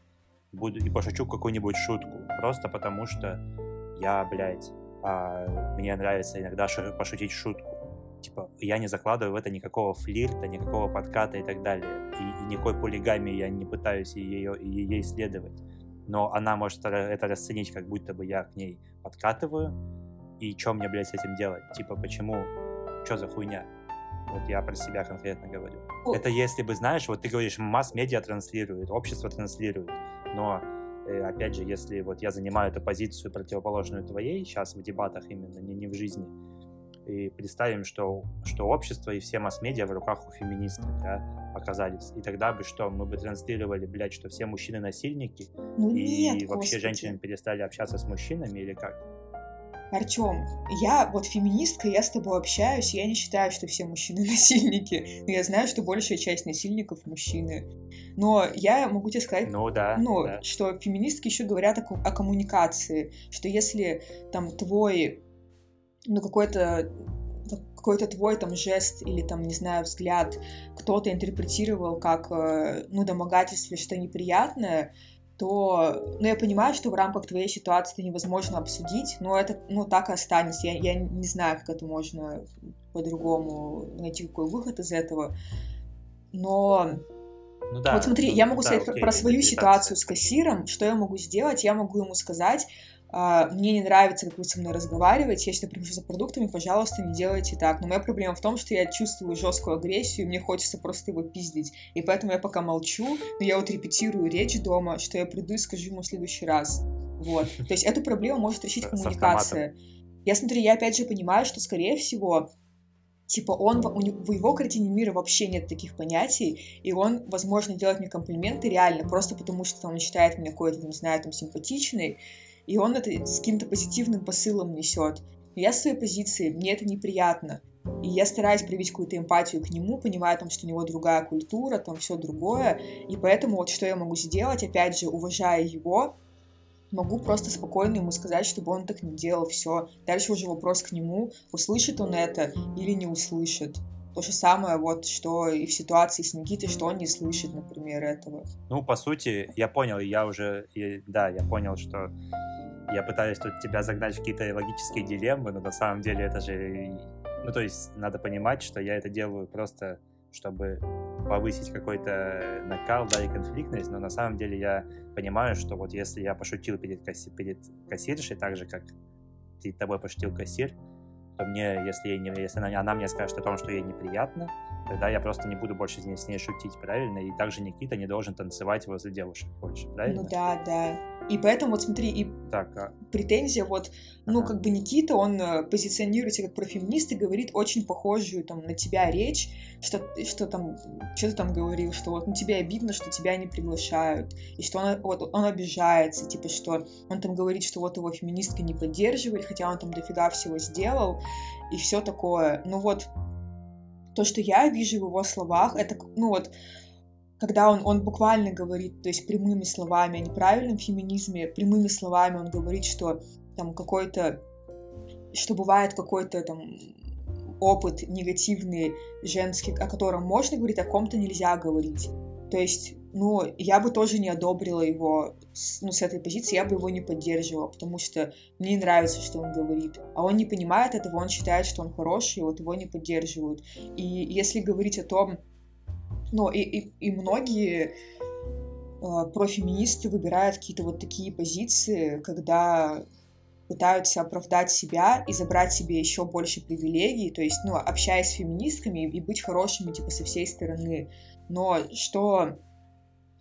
буду и пошучу какую-нибудь шутку, просто потому что я, блядь, а, мне нравится иногда пошутить шутку типа, я не закладываю в это никакого флирта, никакого подката и так далее. И, и никакой полигамии я не пытаюсь ее, ее исследовать. Но она может это расценить, как будто бы я к ней подкатываю. И что мне, блядь, с этим делать? Типа, почему? Что за хуйня? Вот я про себя конкретно говорю. О. Это если бы, знаешь, вот ты говоришь, масс-медиа транслирует, общество транслирует, но э, опять же, если вот я занимаю эту позицию противоположную твоей сейчас в дебатах именно, не, не в жизни, и представим, что, что общество и все масс-медиа в руках у феминисток да, оказались. И тогда бы что, мы бы транслировали, блядь, что все мужчины насильники, ну, и нет, вообще господи. женщины перестали общаться с мужчинами или как? Артем, я вот феминистка, я с тобой общаюсь, я не считаю, что все мужчины насильники, но я знаю, что большая часть насильников мужчины. Но я могу тебе сказать, ну, да, ну, да. что феминистки еще говорят о, о коммуникации, что если там твой ну, какой-то какой-то твой там жест или там, не знаю, взгляд кто-то интерпретировал как, э, ну, домогательство что неприятное, то, ну, я понимаю, что в рамках твоей ситуации это невозможно обсудить, но это, ну, так и останется. Я, я не знаю, как это можно по-другому найти какой выход из этого. Но ну, да, вот смотри, ну, я могу да, сказать окей, про свою ситуацию с кассиром, что я могу сделать, я могу ему сказать, мне не нравится, как вы со мной разговариваете, я сюда прихожу за продуктами, пожалуйста, не делайте так. Но моя проблема в том, что я чувствую жесткую агрессию, и мне хочется просто его пиздить. И поэтому я пока молчу, но я вот репетирую речь дома, что я приду и скажу ему в следующий раз. Вот. То есть эту проблему может решить коммуникация. Я смотрю, я опять же понимаю, что, скорее всего, типа он, у него, в его картине мира вообще нет таких понятий, и он, возможно, делает мне комплименты реально, просто потому что он считает меня какой-то, не знаю, там, симпатичной, и он это с каким-то позитивным посылом несет. Я с своей позиции, мне это неприятно. И я стараюсь проявить какую-то эмпатию к нему, понимая там, что у него другая культура, там все другое. И поэтому вот что я могу сделать, опять же, уважая его, могу просто спокойно ему сказать, чтобы он так не делал, все. Дальше уже вопрос к нему, услышит он это или не услышит. То же самое, вот, что и в ситуации с Никитой, что он не слышит, например, этого. Ну, по сути, я понял, я уже, я, да, я понял, что я пытаюсь тут тебя загнать в какие-то логические дилеммы, но на самом деле это же... Ну, то есть надо понимать, что я это делаю просто, чтобы повысить какой-то накал, да, и конфликтность, но на самом деле я понимаю, что вот если я пошутил перед, касси... перед кассиршей, так же, как ты тобой пошутил кассир, то мне, если, ей не, если она, она мне скажет о том, что ей неприятно, тогда я просто не буду больше с ней, с ней шутить, правильно? И также Никита не должен танцевать возле девушек больше, правильно? Ну да, да. И поэтому, вот смотри, и так, а... претензия, вот, ну, ага. как бы Никита, он э, позиционирует себя как профеминист и говорит очень похожую там на тебя речь, что, что там, что ты там говорил, что вот на тебя обидно, что тебя не приглашают, и что он, вот, он обижается, типа, что он там говорит, что вот его феминистка не поддерживали, хотя он там дофига всего сделал, и все такое. Ну вот, то, что я вижу в его словах, это, ну вот, когда он, он буквально говорит, то есть прямыми словами о неправильном феминизме, прямыми словами он говорит, что там какой-то, что бывает какой-то там опыт негативный женский, о котором можно говорить, о ком-то нельзя говорить. То есть, ну, я бы тоже не одобрила его, ну, с этой позиции, я бы его не поддерживала, потому что мне не нравится, что он говорит. А он не понимает этого, он считает, что он хороший, и вот его не поддерживают. И если говорить о том, ну, и, и, и многие э, профеминисты выбирают какие-то вот такие позиции, когда пытаются оправдать себя и забрать себе еще больше привилегий, то есть, ну, общаясь с феминистками и быть хорошими, типа, со всей стороны. Но что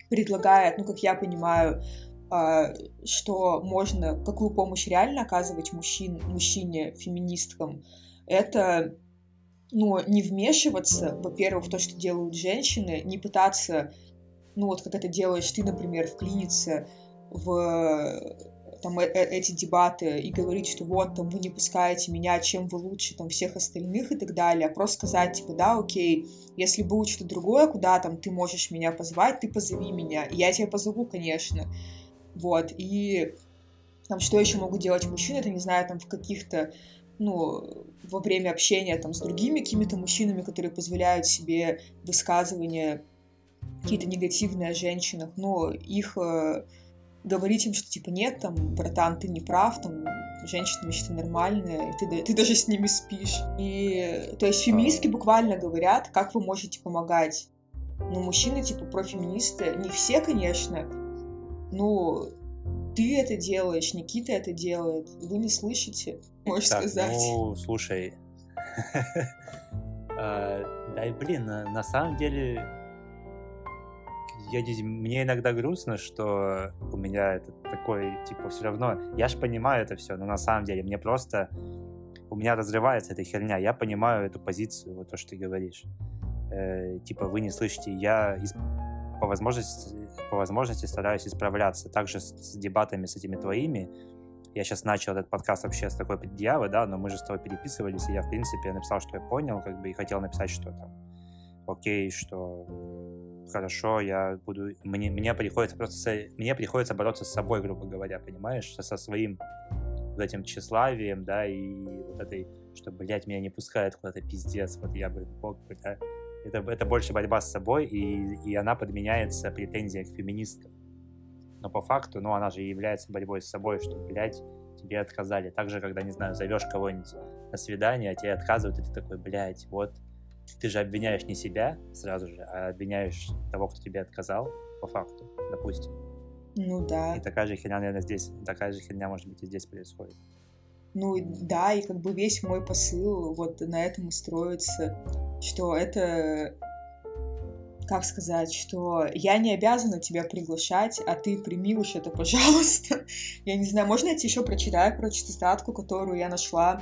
предлагает, ну, как я понимаю, э, что можно, какую помощь реально оказывать мужчин, мужчине, феминисткам, это ну, не вмешиваться, во-первых, в то, что делают женщины, не пытаться, ну, вот как это делаешь ты, например, вклиниться в там э -э эти дебаты и говорить, что вот, там, вы не пускаете меня, чем вы лучше, там, всех остальных и так далее, а просто сказать, типа, да, окей, если будет что-то другое, куда, там, ты можешь меня позвать, ты позови меня, и я тебя позову, конечно, вот, и там, что еще могут делать мужчины, это, не знаю, там, в каких-то ну, во время общения там с другими какими-то мужчинами, которые позволяют себе высказывания какие-то негативные о женщинах, но их э, говорить им, что типа нет, там, братан, ты не прав, там, женщины вообще нормальные, ты, ты даже с ними спишь. И, то есть, феминистки буквально говорят, как вы можете помогать. Но мужчины, типа, профеминисты, не все, конечно, ну, ты это делаешь, Никита это делает, вы не слышите, можешь так, сказать. Ну, слушай, а, да и блин, на самом деле, я, мне иногда грустно, что у меня это такой, типа, все равно, я же понимаю это все, но на самом деле мне просто, у меня разрывается эта херня, я понимаю эту позицию, вот то, что ты говоришь. Э, типа, вы не слышите, я по возможности, по возможности стараюсь исправляться. Также с, с дебатами с этими твоими. Я сейчас начал этот подкаст вообще с такой предъявы, да, но мы же с тобой переписывались, и я, в принципе, написал, что я понял, как бы, и хотел написать, что там, окей, что хорошо, я буду... Мне, мне приходится просто... Мне приходится бороться с собой, грубо говоря, понимаешь? Со, со своим вот этим тщеславием, да, и вот этой, что, блядь, меня не пускают куда-то, пиздец, вот я бы, бог бы, это, это больше борьба с собой, и, и она подменяется претензией к феминисткам. Но по факту, ну, она же является борьбой с собой, что, блядь, тебе отказали. Также, когда, не знаю, зовешь кого-нибудь на свидание, а тебе отказывают, и ты такой, блядь, вот ты же обвиняешь не себя сразу же, а обвиняешь того, кто тебе отказал, по факту, допустим. Ну да. И такая же херня, наверное, здесь, такая же херня, может быть, и здесь происходит. Ну да, и как бы весь мой посыл вот на этом и строится, что это как сказать, что я не обязана тебя приглашать, а ты прими уж это, пожалуйста. Я не знаю, можно я тебе еще прочитаю, короче, цитатку, которую я нашла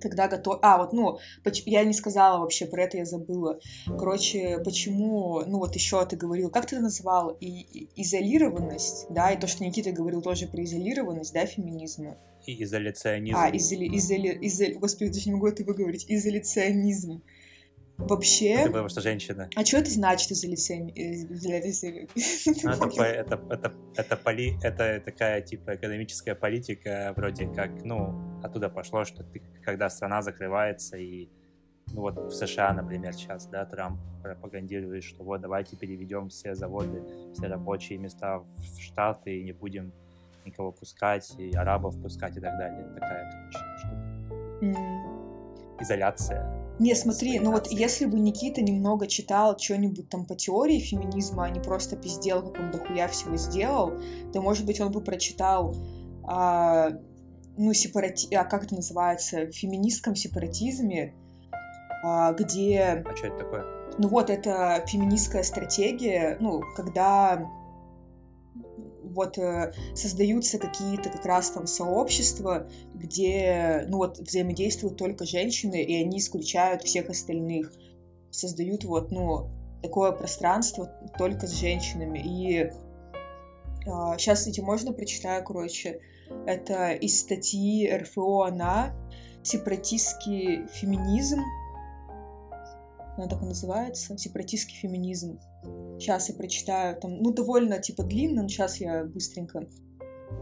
когда готов... А, вот, ну, я не сказала вообще, про это я забыла. Короче, почему, ну, вот еще ты говорил, как ты это назвал? И, и, изолированность, да, и то, что Никита говорил тоже про изолированность, да, феминизма. И изоляционизм. А, изоли... изоли... изоли... Господи, даже не могу это выговорить. Изоляционизм. Вообще... Это потому что женщина. А что это значит изоляцион... Ну, это, это, это, это, поли... это такая, типа, экономическая политика, вроде как, ну, оттуда пошло, что ты, когда страна закрывается и ну вот в США, например, сейчас, да, Трамп пропагандирует, что вот давайте переведем все заводы, все рабочие места в Штаты и не будем никого пускать, и арабов пускать и так далее. Такая, короче, штука. Mm. Изоляция. Не, смотри, ну вот если бы Никита немного читал что-нибудь там по теории феминизма, а не просто пиздел, как он дохуя всего сделал, то, может быть, он бы прочитал, а, ну, сепарати... а как это называется, в феминистском сепаратизме, а, где... А что это такое? Ну вот, это феминистская стратегия, ну, когда вот э, создаются какие-то как раз там сообщества, где, ну вот, взаимодействуют только женщины, и они исключают всех остальных. Создают вот, ну, такое пространство только с женщинами. И э, сейчас эти можно прочитаю, короче, это из статьи РФО «Она», «Сепаратистский феминизм», она так и называется, «Сепаратистский феминизм». Сейчас я прочитаю, там, ну, довольно, типа, длинно, но сейчас я быстренько.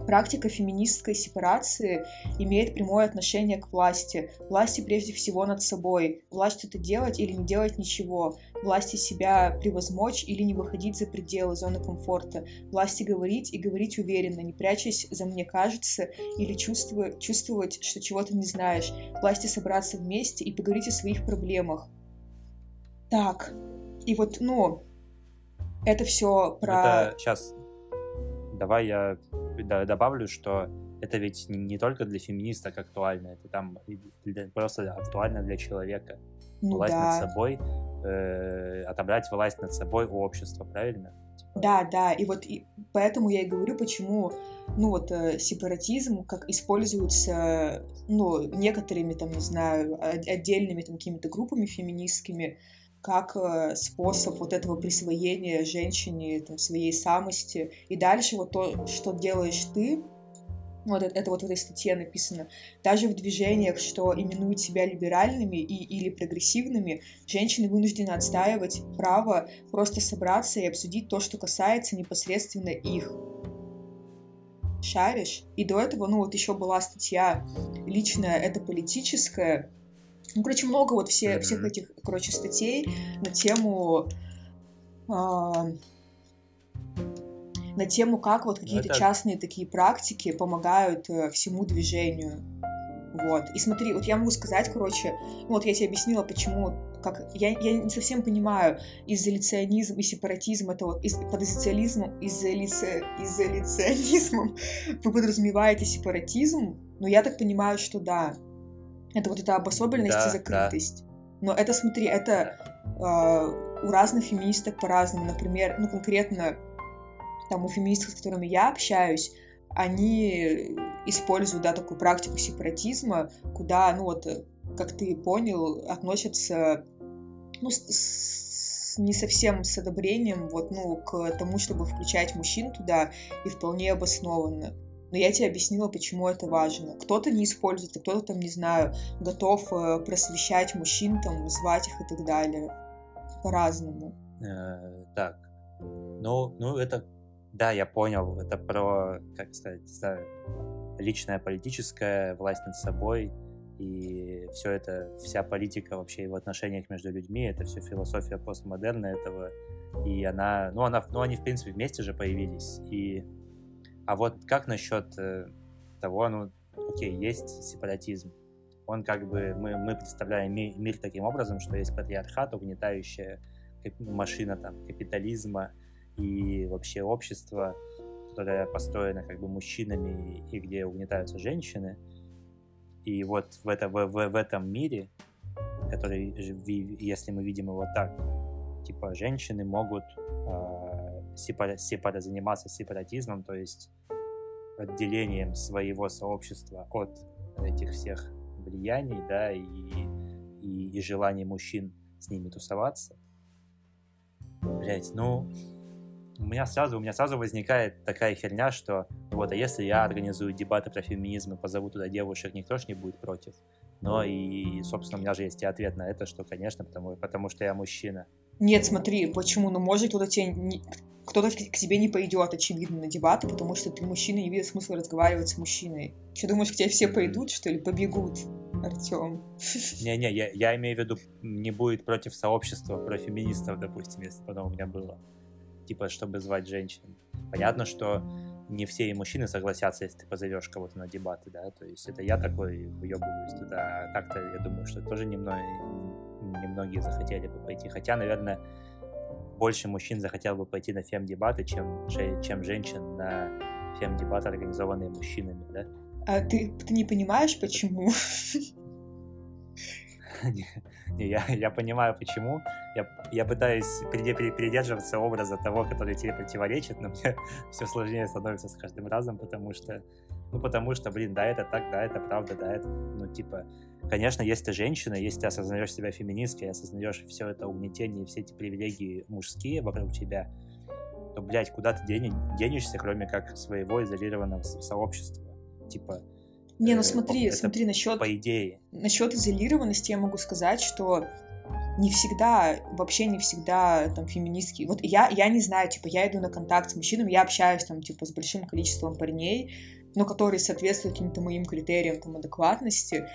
Практика феминистской сепарации имеет прямое отношение к власти. Власти прежде всего над собой. Власть это делать или не делать ничего. Власти себя превозмочь или не выходить за пределы зоны комфорта. Власти говорить и говорить уверенно, не прячась за «мне кажется» или чувствовать, чувствовать, что чего-то не знаешь. Власти собраться вместе и поговорить о своих проблемах. Так, и вот, ну, это все про... Это сейчас давай я добавлю, что это ведь не только для феминисток актуально, это там просто актуально для человека. Ну, власть да. над собой, э, отобрать власть над собой у общества, правильно? Типа... Да, да, и вот и поэтому я и говорю, почему, ну вот э, сепаратизм как используется, ну некоторыми там, не знаю, отдельными там какими-то группами феминистскими, как э, способ вот этого присвоения женщине там, своей самости. И дальше вот то, что делаешь ты, вот это, это вот в этой статье написано, даже в движениях, что именуют себя либеральными и, или прогрессивными, женщины вынуждены отстаивать право просто собраться и обсудить то, что касается непосредственно их. Шаришь? И до этого, ну вот еще была статья личная, это политическое, ну, короче, много вот все, mm-hmm. всех этих, короче, статей на тему... А, на тему, как вот какие-то это... частные такие практики помогают э, всему движению. Вот. И смотри, вот я могу сказать, короче, ну вот я тебе объяснила, почему, как я, я не совсем понимаю, изоляционизм и сепаратизм это вот из, под изоциализмом, изолице, изоляционизмом вы подразумеваете сепаратизм, но я так понимаю, что да. Это вот эта обособленность да, и закрытость. Да. Но это, смотри, это э, у разных феминисток по-разному. Например, ну конкретно там у феминисток, с которыми я общаюсь, они используют, да, такую практику сепаратизма, куда, ну вот, как ты понял, относятся, ну, с, с, не совсем с одобрением, вот, ну, к тому, чтобы включать мужчин туда, и вполне обоснованно но я тебе объяснила, почему это важно. Кто-то не использует, а кто-то там, не знаю, готов э, просвещать мужчин, там, звать их и так далее. По-разному. Э, так, ну, ну это, да, я понял, это про, как сказать, личная политическая власть над собой, и все это, вся политика вообще в отношениях между людьми, это все философия постмодерна этого, и она, ну, она, ну, они, в принципе, вместе же появились, и а вот как насчет э, того, ну, окей, есть сепаратизм. Он как бы, мы, мы представляем ми- мир таким образом, что есть патриархат, угнетающая машина там капитализма и вообще общество, которое построено как бы мужчинами и где угнетаются женщины. И вот в, это, в, в, в этом мире, который, если мы видим его так, типа женщины могут э, сепара, заниматься сепаратизмом, то есть отделением своего сообщества от этих всех влияний, да, и, и, и желаний мужчин с ними тусоваться. Блять, ну, у меня сразу, у меня сразу возникает такая херня, что вот, а если я организую дебаты про феминизм и позову туда девушек, никто ж не будет против. Но и, собственно, у меня же есть и ответ на это, что, конечно, потому, потому что я мужчина. Нет, смотри, почему? Ну, может, кто-то тебе не... кто-то к тебе не пойдет, очевидно, на дебаты, потому что ты мужчина, и видит смысл разговаривать с мужчиной. Что, думаешь, к тебе все пойдут, что ли? Побегут, Артем? Не-не, я, я имею в виду, не будет против сообщества про феминистов, допустим, если бы оно у меня было. Типа, чтобы звать женщин. Понятно, что не все и мужчины согласятся, если ты позовешь кого-то на дебаты, да, то есть это я такой выебываюсь туда, а так-то я думаю, что тоже немного, немногие захотели бы пойти, хотя, наверное, больше мужчин захотел бы пойти на фем-дебаты, чем, чем женщин на фем-дебаты, организованные мужчинами, да? А ты, ты не понимаешь, почему? Не, я, я понимаю, почему. Я, я пытаюсь придерживаться образа того, который тебе противоречит, но мне все сложнее становится с каждым разом, потому что, ну, потому что, блин, да, это так, да, это правда, да, это, ну, типа, конечно, если ты женщина, если ты осознаешь себя феминисткой, осознаешь все это угнетение, все эти привилегии мужские вокруг тебя, то, блядь, куда ты денешься, кроме как своего изолированного сообщества? Типа, не, ну э, смотри, это смотри, насчет... По идее. Насчет изолированности я могу сказать, что не всегда, вообще не всегда там феминистки. Вот я, я не знаю, типа, я иду на контакт с мужчинами, я общаюсь там, типа, с большим количеством парней, но которые соответствуют каким-то моим критериям там адекватности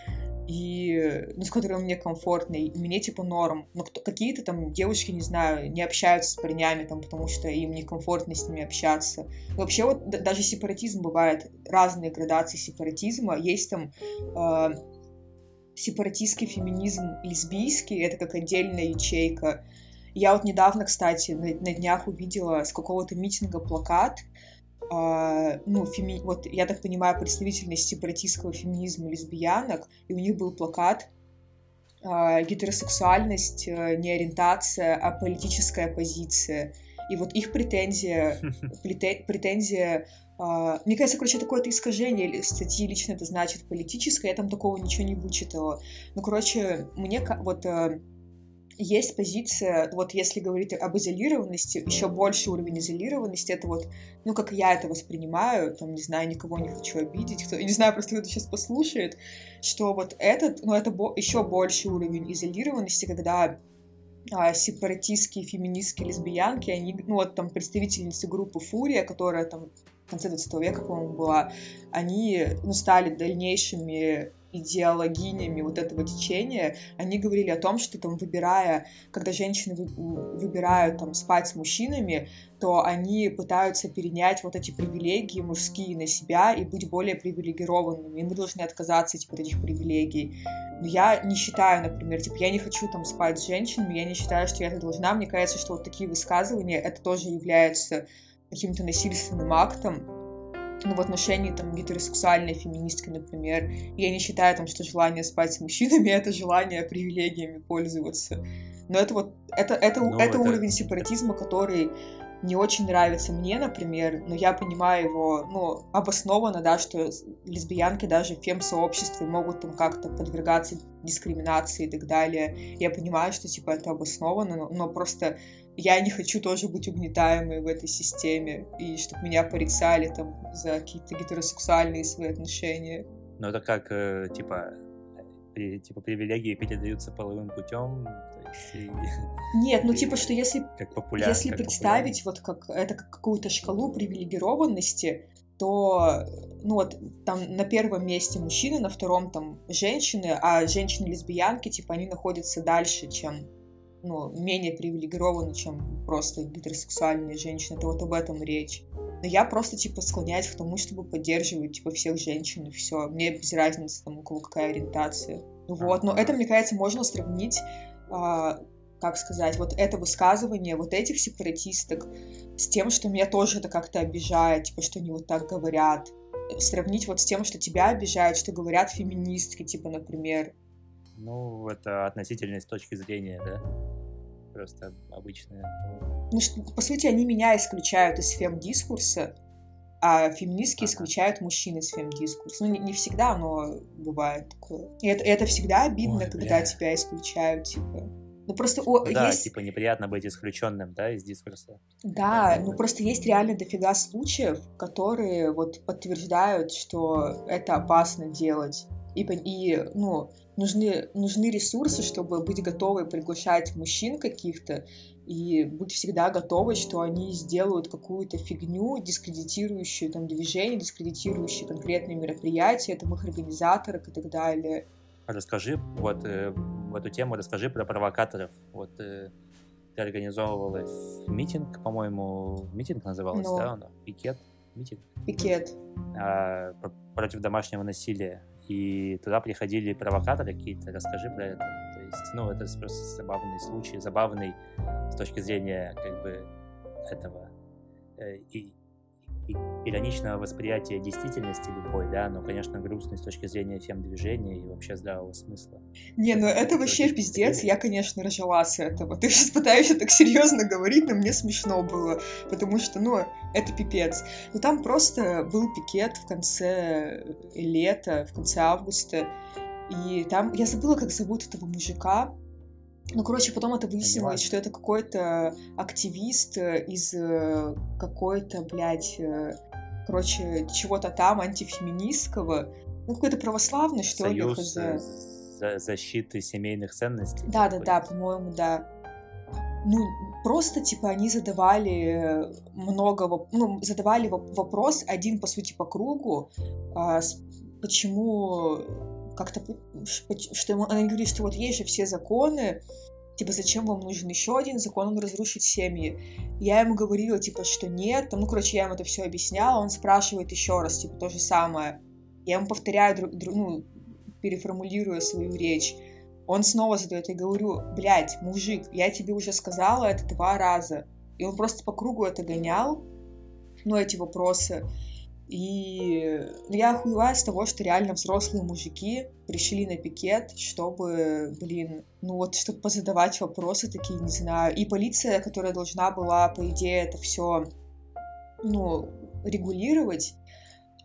и ну, с которым мне комфортно, и мне типа норм. Но какие-то там девушки, не знаю, не общаются с парнями, там, потому что им некомфортно с ними общаться. Вообще вот даже сепаратизм бывает, разные градации сепаратизма. Есть там э, сепаратистский феминизм лесбийский, это как отдельная ячейка. Я вот недавно, кстати, на, на днях увидела с какого-то митинга плакат, Uh, ну, феми... вот я так понимаю, представительность сепаратистского феминизма лесбиянок, и у них был плакат uh, «Гетеросексуальность uh, не ориентация, а политическая позиция». И вот их претензия, претензия мне кажется, короче, такое-то искажение статьи лично это значит политическое, я там такого ничего не вычитала. Ну, короче, мне вот есть позиция, вот если говорить об изолированности, еще больше уровень изолированности, это вот, ну, как я это воспринимаю, там, не знаю, никого не хочу обидеть, кто, не знаю, просто кто-то сейчас послушает, что вот этот, ну, это бо- еще больше уровень изолированности, когда а, сепаратистские, феминистские лесбиянки, они, ну, вот там представительницы группы Фурия, которая там в конце 20 века, по-моему, была, они, ну, стали дальнейшими идеологинями вот этого течения, они говорили о том, что там выбирая, когда женщины выбирают там спать с мужчинами, то они пытаются перенять вот эти привилегии мужские на себя и быть более привилегированными, и мы должны отказаться типа, от этих привилегий. Но я не считаю, например, типа, я не хочу там спать с женщинами, я не считаю, что я это должна, мне кажется, что вот такие высказывания, это тоже является каким-то насильственным актом, ну, в отношении там гетеросексуальной феминистки, например, я не считаю там, что желание спать с мужчинами это желание привилегиями пользоваться. Но это вот это это ну, это, это уровень сепаратизма, который не очень нравится мне, например, но я понимаю его, ну, обоснованно, да, что лесбиянки даже в фем-сообществе могут там как-то подвергаться дискриминации и так далее. Я понимаю, что, типа, это обосновано, но, но просто я не хочу тоже быть угнетаемой в этой системе, и чтобы меня порицали там за какие-то гетеросексуальные свои отношения. Ну это как, э, типа, при, типа привилегии передаются половым путем. Нет, ну типа, что если, популяр, если представить вот как это как какую-то шкалу привилегированности, то ну вот там на первом месте мужчины, на втором там женщины, а женщины-лесбиянки, типа, они находятся дальше, чем ну, менее привилегированы, чем просто гетеросексуальные женщины. Это вот об этом речь. Но я просто, типа, склоняюсь к тому, чтобы поддерживать, типа, всех женщин, и все. Мне без разницы, там, у кого какая ориентация. Вот, но это, мне кажется, можно сравнить как сказать, вот это высказывание вот этих сепаратисток с тем, что меня тоже это как-то обижает, типа, что они вот так говорят. Сравнить вот с тем, что тебя обижает, что говорят феминистки, типа, например. Ну, это относительность точки зрения, да? Просто обычная. Ну, что, по сути, они меня исключают из фем-дискурса, а феминистки исключают мужчин из фем-дискурса. Ну, не, не всегда, но бывает такое. И это, это всегда обидно, Ой, когда бля. тебя исключают, типа. Ну просто о, да, есть... типа неприятно быть исключенным, да, из дискурса. Да, да, ну просто есть реально дофига случаев, которые вот подтверждают, что это опасно делать. И, и ну, нужны, нужны ресурсы, чтобы быть готовы приглашать мужчин каких-то и быть всегда готовы, что они сделают какую-то фигню, дискредитирующую там движение, дискредитирующие конкретные мероприятия, там их организаторов и так далее. Расскажи вот э, в эту тему, расскажи про провокаторов. Вот э, ты организовывала митинг, по-моему, митинг назывался, Но... Ну. да? Он? Пикет? Митинг? Пикет. А, против домашнего насилия. И туда приходили провокаторы какие-то. Расскажи про это. Есть, ну, это просто забавный случай, забавный с точки зрения как бы этого. Э, и ироничного восприятия действительности любой, да, но, конечно, грустный с точки зрения фем-движения и вообще здравого смысла. Не, ну это вообще пиздец, я, конечно, ржала с этого. Ты сейчас пытаешься так серьезно говорить, но мне смешно было, потому что, ну, это пипец. Но там просто был пикет в конце лета, в конце августа, и там, я забыла, как зовут этого мужика, ну, короче, потом это выяснилось, что это какой-то активист э, из э, какой-то, блядь, э, короче, чего-то там антифеминистского. Ну, какой-то православный, что Союз ли, хз. За защиты семейных ценностей. Да, да, да, по-моему, да. Ну, просто, типа, они задавали много, ну, задавали вопрос один, по сути, по кругу, а, почему как-то, что они говорили, что вот есть же все законы, типа, зачем вам нужен еще один закон, он разрушит семьи. Я ему говорила, типа, что нет, ну, короче, я ему это все объясняла, он спрашивает еще раз, типа, то же самое. Я ему повторяю, дру, дру, ну, переформулируя свою речь. Он снова задает, я говорю, блядь, мужик, я тебе уже сказала это два раза. И он просто по кругу это гонял, ну, эти вопросы. И я охуеваю с того, что реально взрослые мужики пришли на пикет, чтобы, блин, ну вот, чтобы позадавать вопросы такие, не знаю. И полиция, которая должна была, по идее, это все, ну, регулировать,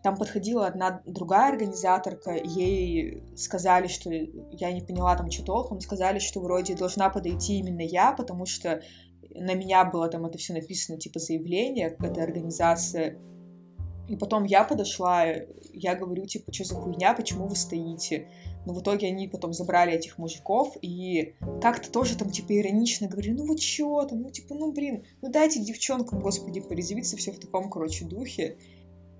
там подходила одна другая организаторка, ей сказали, что я не поняла там что толком, сказали, что вроде должна подойти именно я, потому что на меня было там это все написано, типа заявление, эта организация и потом я подошла, я говорю, типа, что за хуйня, почему вы стоите? Но в итоге они потом забрали этих мужиков и как-то тоже там, типа, иронично говорили, ну вы чё там, ну типа, ну блин, ну дайте девчонкам, господи, порезвиться, все в таком, короче, духе.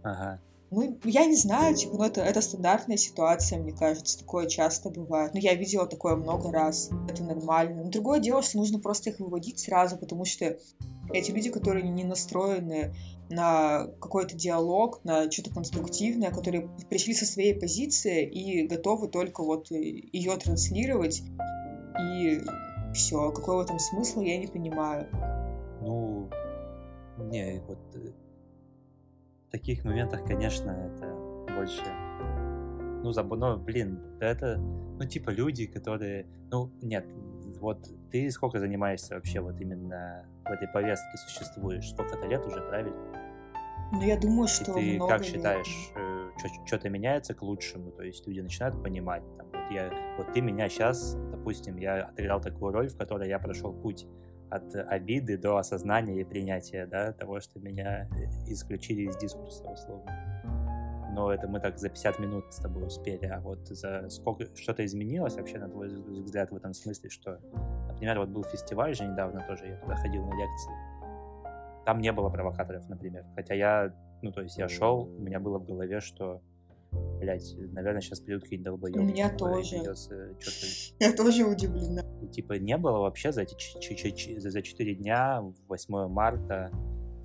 Ага. Ну, я не знаю, типа, ну это, это стандартная ситуация, мне кажется, такое часто бывает. Но я видела такое много раз, это нормально. Но другое дело, что нужно просто их выводить сразу, потому что эти люди, которые не настроены на какой-то диалог, на что-то конструктивное, которые пришли со своей позиции и готовы только вот ее транслировать. И все, какой в этом смысл, я не понимаю. Ну, не, вот э, в таких моментах, конечно, это больше ну, заб... ну, блин, это, ну, типа люди, которые, ну, нет, вот ты сколько занимаешься вообще вот именно в этой повестке существуешь? Сколько-то лет уже, правильно? Ну, я думаю, что И ты много как лет. считаешь, э, что-то меняется к лучшему? То есть люди начинают понимать, там, вот, я, вот ты меня сейчас, допустим, я отыграл такую роль, в которой я прошел путь от обиды до осознания и принятия, да, того, что меня э, исключили из дискурса, условно. Но это мы так за 50 минут с тобой успели, а вот за сколько что-то изменилось вообще, на твой взгляд, в этом смысле, что, например, вот был фестиваль же недавно тоже, я туда ходил на лекции, там не было провокаторов, например. Хотя я, ну, то есть я шел, у меня было в голове, что, блядь, наверное, сейчас придут какие-нибудь долбоебы. У меня тоже. Я тоже удивлена. И, типа, не было вообще за эти за 4 дня, 8 марта,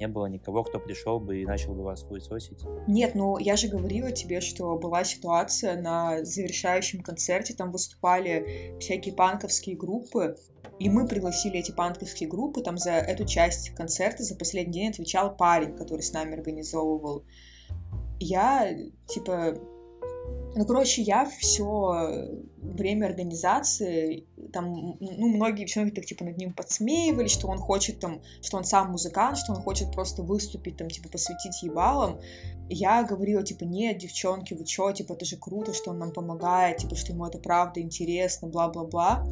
не было никого, кто пришел бы и начал бы вас хуесосить. Нет, ну я же говорила тебе, что была ситуация на завершающем концерте, там выступали всякие панковские группы, и мы пригласили эти панковские группы, там за эту часть концерта за последний день отвечал парень, который с нами организовывал. Я, типа, ну, короче, я все время организации, там, ну, многие все так, типа, над ним подсмеивались, что он хочет, там, что он сам музыкант, что он хочет просто выступить, там, типа, посвятить ебалам. Я говорила, типа, нет, девчонки, вы чё, типа, это же круто, что он нам помогает, типа, что ему это правда интересно, бла-бла-бла.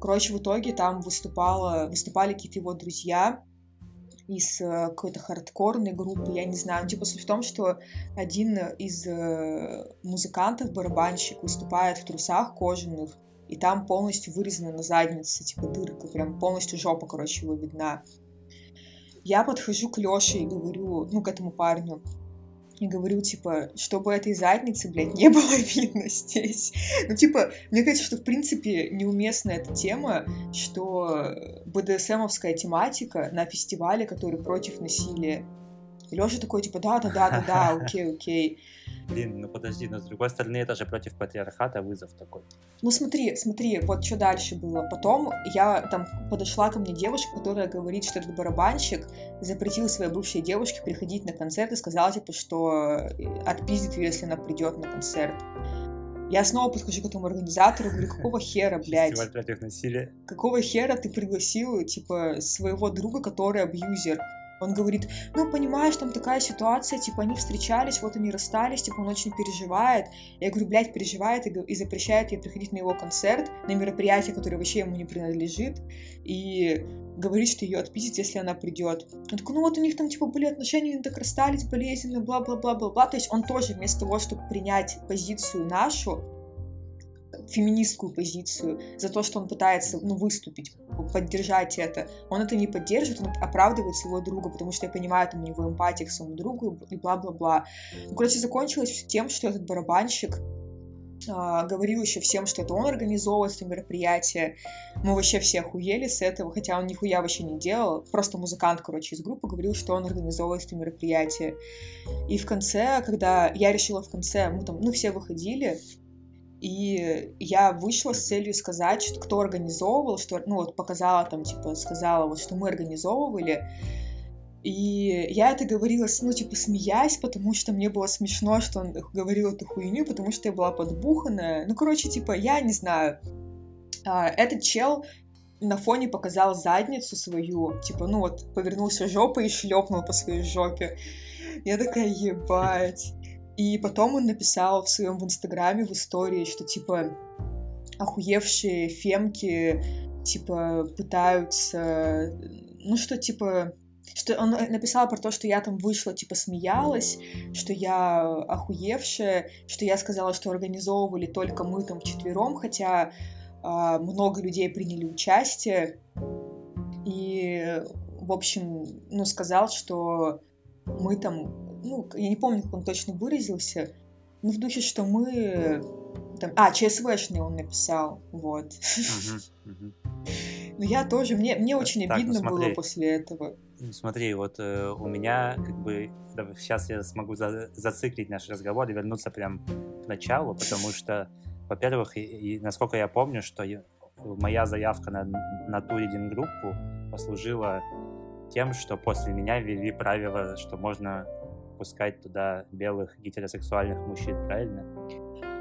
Короче, в итоге там выступала, выступали какие-то его друзья, из э, какой-то хардкорной группы, я не знаю. Ну, типа суть в том, что один из э, музыкантов, барабанщик, выступает в трусах кожаных, и там полностью вырезана на заднице, типа дырка, прям полностью жопа, короче, его видна. Я подхожу к Лёше и говорю, ну, к этому парню, и говорю, типа, чтобы этой задницы, блядь, не было видно здесь. Ну, типа, мне кажется, что, в принципе, неуместна эта тема, что БДСМовская тематика на фестивале, который против насилия. Лёша такой, типа, да-да-да-да-да, окей, окей. Блин, ну подожди, но с другой стороны, это же против патриархата вызов такой. Ну смотри, смотри, вот что дальше было. Потом я там подошла ко мне девушка, которая говорит, что этот барабанщик запретил своей бывшей девушке приходить на концерт и сказал, типа, что э, отпиздит ее, если она придет на концерт. Я снова подхожу к этому организатору и говорю, какого хера, блядь? Фестиваль против насилия. Какого хера ты пригласил, типа, своего друга, который абьюзер? Он говорит, ну, понимаешь, там такая ситуация, типа, они встречались, вот они расстались, типа, он очень переживает. Я говорю, блядь, переживает и, и запрещает ей приходить на его концерт, на мероприятие, которое вообще ему не принадлежит, и говорит, что ее отпиздит, если она придет. Он такой, ну вот у них там, типа, были отношения, они так расстались болезненно, бла-бла-бла-бла-бла. То есть он тоже вместо того, чтобы принять позицию нашу, феминистскую позицию, за то, что он пытается ну, выступить, поддержать это. Он это не поддерживает, он оправдывает своего друга, потому что я понимаю, там у него эмпатия к своему другу и бла-бла-бла. Ну, короче, закончилось тем, что этот барабанщик Uh, говорил еще всем, что это он организовывает это мероприятие. Мы вообще все охуели с этого, хотя он нихуя вообще не делал. Просто музыкант, короче, из группы говорил, что он организовывает это мероприятие. И в конце, когда я решила в конце, мы там, ну, все выходили, и я вышла с целью сказать, что кто организовывал, что, ну, вот показала там, типа, сказала, вот, что мы организовывали. И я это говорила, ну, типа, смеясь, потому что мне было смешно, что он говорил эту хуйню, потому что я была подбуханная. Ну, короче, типа, я не знаю. А, этот чел на фоне показал задницу свою, типа, ну вот, повернулся жопой и шлепнул по своей жопе. Я такая, ебать. И потом он написал в своем в Инстаграме, в истории, что типа охуевшие фемки типа пытаются, ну что типа что он написал про то, что я там вышла, типа, смеялась, что я охуевшая, что я сказала, что организовывали только мы там вчетвером, хотя э, много людей приняли участие. И, в общем, ну, сказал, что мы там ну, я не помню, как он точно выразился, но в духе, что мы... Там, а, ЧСВшный он написал, вот. Но я тоже, мне, мне очень так, обидно ну, было после этого. Ну, смотри, вот э, у меня как бы сейчас я смогу за, зациклить наш разговор и вернуться прям к началу, потому что, во-первых, и, и, насколько я помню, что я, моя заявка на, на ту группу послужила тем, что после меня ввели правило, что можно пускать туда белых гетеросексуальных мужчин, правильно?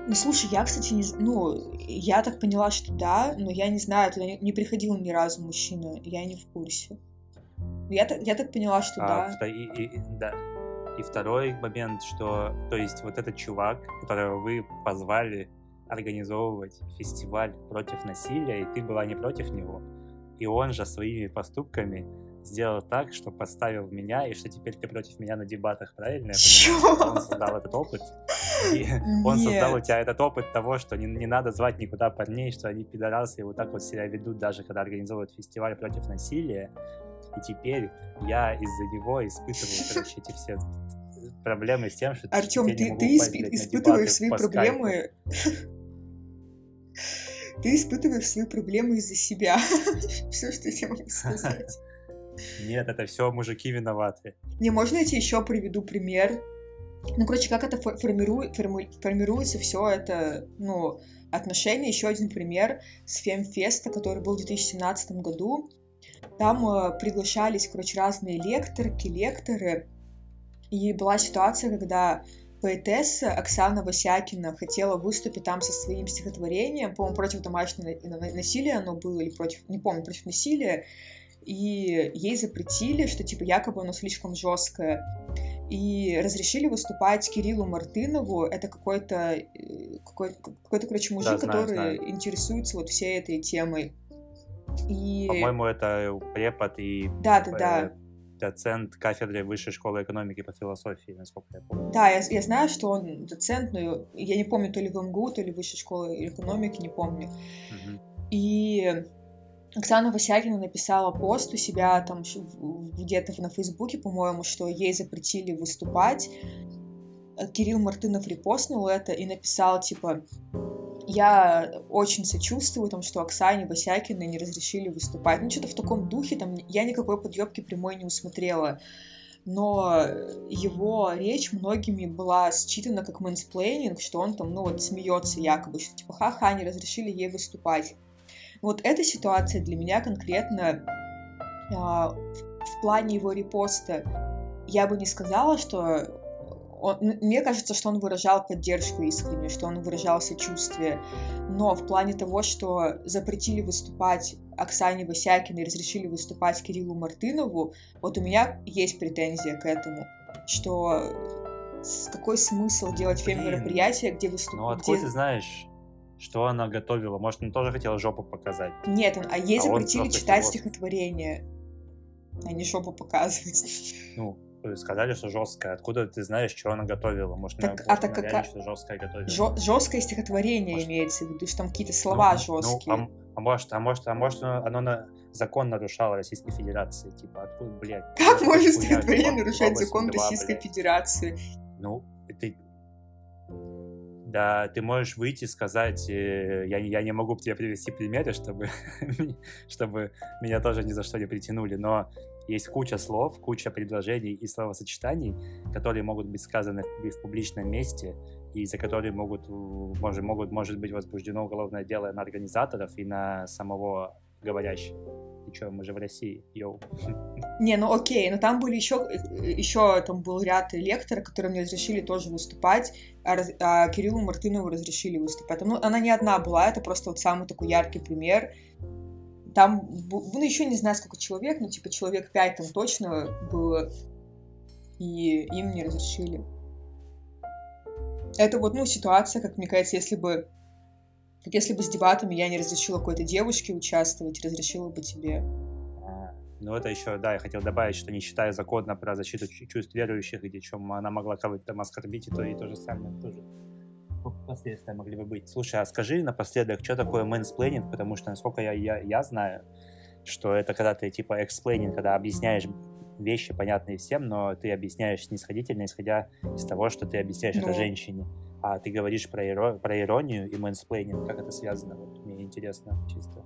Ну, слушай, я, кстати, не... Ну, я так поняла, что да, но я не знаю, туда не, не приходил ни разу мужчина, я не в курсе. Я, так, я так поняла, что а, да. И, и, да. И второй момент, что, то есть, вот этот чувак, которого вы позвали организовывать фестиваль против насилия, и ты была не против него, и он же своими поступками сделал так, что поставил меня, и что теперь ты против меня на дебатах, правильно? Чё? Он создал этот опыт. И он создал у тебя этот опыт того, что не, не надо звать никуда парней, что они пидорасы и вот так вот себя ведут, даже когда организовывают фестиваль против насилия. И теперь я из-за него испытываю, короче, эти все проблемы с тем, что Артем, ты, ты исп- испытываешь свои проблемы. Ты испытываешь свои проблемы из-за себя. Все, что я могу сказать. Нет, это все мужики виноваты. Не, можно я тебе еще приведу пример? Ну, короче, как это формирует, формируется все это, ну, отношения. Еще один пример с Фемфеста, который был в 2017 году. Там э, приглашались, короче, разные лекторки, лекторы. И была ситуация, когда поэтесса Оксана Васякина хотела выступить там со своим стихотворением, по-моему, против домашнего насилия оно было, или против, не помню, против насилия, и ей запретили, что, типа, якобы оно слишком жесткое. И разрешили выступать Кириллу Мартынову, это какой-то, э, какой-то, какой-то короче, мужик, да, знаю, который знаю. интересуется вот всей этой темой. И... По-моему, это препод и да, да, да доцент кафедры Высшей школы экономики по философии, насколько я помню. Да, я, я знаю, что он доцент, но я не помню, то ли в МГУ, то ли Высшей школе экономики, не помню. Угу. И Оксана Васякина написала пост у себя там где-то на Фейсбуке, по-моему, что ей запретили выступать. Кирилл Мартынов репостнул это и написал, типа, я очень сочувствую, там, что Оксане Босякиной не разрешили выступать. Ну, что-то в таком духе, там, я никакой подъебки прямой не усмотрела. Но его речь многими была считана как мэнсплейнинг, что он там, ну, вот смеется якобы, что типа, ха-ха, не разрешили ей выступать. Вот эта ситуация для меня конкретно а, в, в плане его репоста я бы не сказала, что он, мне кажется, что он выражал поддержку искреннюю, что он выражал сочувствие. Но в плане того, что запретили выступать Оксане Васякиной, разрешили выступать Кириллу Мартынову, вот у меня есть претензия к этому, что какой смысл делать фем-мероприятие, где выступать... Ну откуда где... ты знаешь, что она готовила? Может, она тоже хотела жопу показать? Нет, а ей а запретили читать стихотворение, а не жопу показывать. Ну, сказали, что жесткая. Откуда ты знаешь, что она готовила? Может, так, она, а так как... что жесткое готовила? Жё- жесткое стихотворение может... имеется в виду, что там какие-то слова ну, жесткие. Ну, а, а может, а может, а может, оно на закон нарушало Российской Федерации, типа, откуда, блядь? Как может стихотворение нарушать закон Российской блядь. Федерации? Ну, да, ты можешь выйти и сказать, э, я, я не могу тебе привести примеры, чтобы, чтобы меня тоже ни за что не притянули, но есть куча слов, куча предложений и словосочетаний, которые могут быть сказаны в, в публичном месте, и за которые могут, может, могут, может быть возбуждено уголовное дело на организаторов и на самого говорящего. И что, мы же в России, йоу. Не, ну окей, но там были еще, еще там был ряд лекторов, которые мне разрешили тоже выступать, а, а Кириллу Мартынову разрешили выступать. Ну, она не одна была, это просто вот самый такой яркий пример. Там, ну, еще не знаю, сколько человек, но, типа, человек пять там точно было, и им не разрешили. Это вот, ну, ситуация, как мне кажется, если бы как если бы с дебатами я не разрешила какой-то девушке участвовать, разрешила бы тебе. А, ну, это еще, да, я хотел добавить, что не считая закона про защиту чувств верующих, где чем она могла кого-то там оскорбить, и то, и то же самое тоже последствия могли бы быть. Слушай, а скажи напоследок, что такое мэнсплейнинг, потому что, насколько я, я, я знаю, что это когда ты типа explaining, когда объясняешь вещи, понятные всем, но ты объясняешь снисходительно, исходя из того, что ты объясняешь ну, это женщине а ты говоришь про, иро... про иронию и мэнсплейнинг. Как это связано? Вот мне интересно чисто.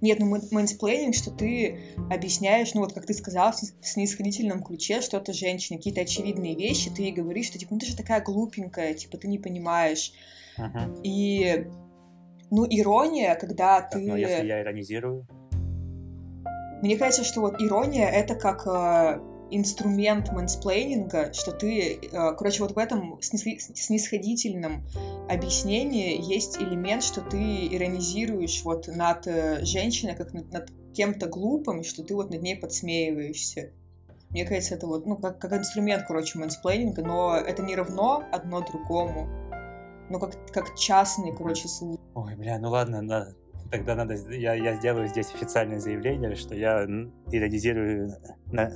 Нет, ну мэнсплейнинг, что ты объясняешь, ну вот как ты сказал, в снисходительном ключе что-то женщине, какие-то очевидные вещи, ты ей говоришь, что типа, ну ты же такая глупенькая, типа ты не понимаешь. Uh-huh. И, ну, ирония, когда так, ты... Но если я иронизирую? Мне кажется, что вот ирония — это как э, инструмент мэнсплейнинга, что ты, э, короче, вот в этом снисходительном объяснении есть элемент, что ты иронизируешь вот над э, женщиной, как над, над кем-то глупым, что ты вот над ней подсмеиваешься. Мне кажется, это вот, ну, как, как инструмент, короче, мэнсплейнинга, но это не равно одно другому. Ну, как, как частный, короче, случай. Ой, бля, ну ладно, на, тогда надо, я, я сделаю здесь официальное заявление, что я иронизирую на,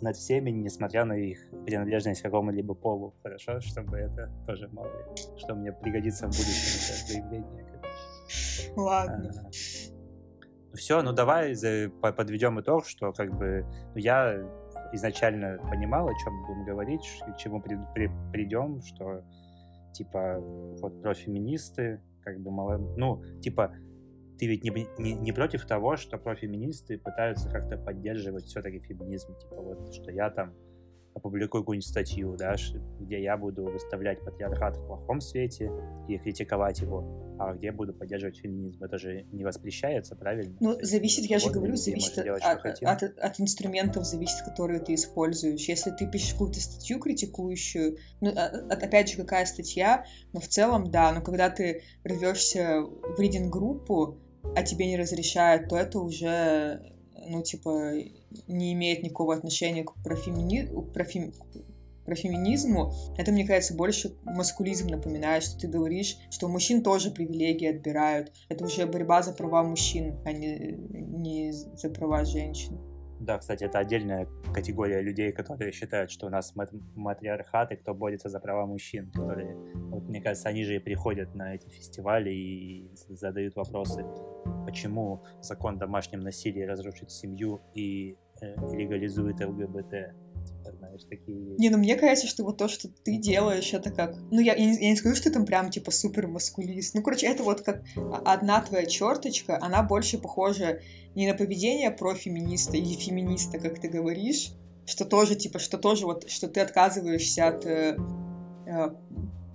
над всеми, несмотря на их принадлежность к какому-либо полу. Хорошо, чтобы это тоже мало ли, что мне пригодится в будущем это заявление. Ладно. А, ну все, ну давай подведем итог, что как бы ну, я изначально понимал, о чем будем говорить, к чему при, при, придем, что типа вот про феминисты, как бы мало, ну типа ты ведь не, не, не против того, что профеминисты пытаются как-то поддерживать все-таки феминизм, типа вот, что я там опубликую какую-нибудь статью, да, где я буду выставлять патриархат в плохом свете и критиковать его, а где буду поддерживать феминизм. Это же не воспрещается, правильно? Ну, зависит, я же говорю, зависит делать, от, от, от, от инструментов, зависит, которые ты используешь. Если ты пишешь какую-то статью критикующую, ну, а, а, опять же, какая статья, но в целом, да, но когда ты рвешься в ридинг-группу, а тебе не разрешают, то это уже, ну, типа, не имеет никакого отношения к профемини... профем... профеминизму. Это, мне кажется, больше маскулизм напоминает, что ты говоришь, что мужчин тоже привилегии отбирают. Это уже борьба за права мужчин, а не, не за права женщин. Да, кстати, это отдельная категория людей, которые считают, что у нас матриархат, и кто борется за права мужчин, которые, вот, мне кажется, они же и приходят на эти фестивали и задают вопросы, почему закон о домашнем насилии разрушит семью и э, легализует ЛГБТ знаешь, такие... Не, ну мне кажется, что вот то, что ты делаешь, это как... Ну, я, я, не, я не скажу, что ты там прям, типа, супер маскулист. Ну, короче, это вот как одна твоя черточка, она больше похожа не на поведение профеминиста или феминиста, как ты говоришь, что тоже, типа, что тоже вот, что ты отказываешься от э, э,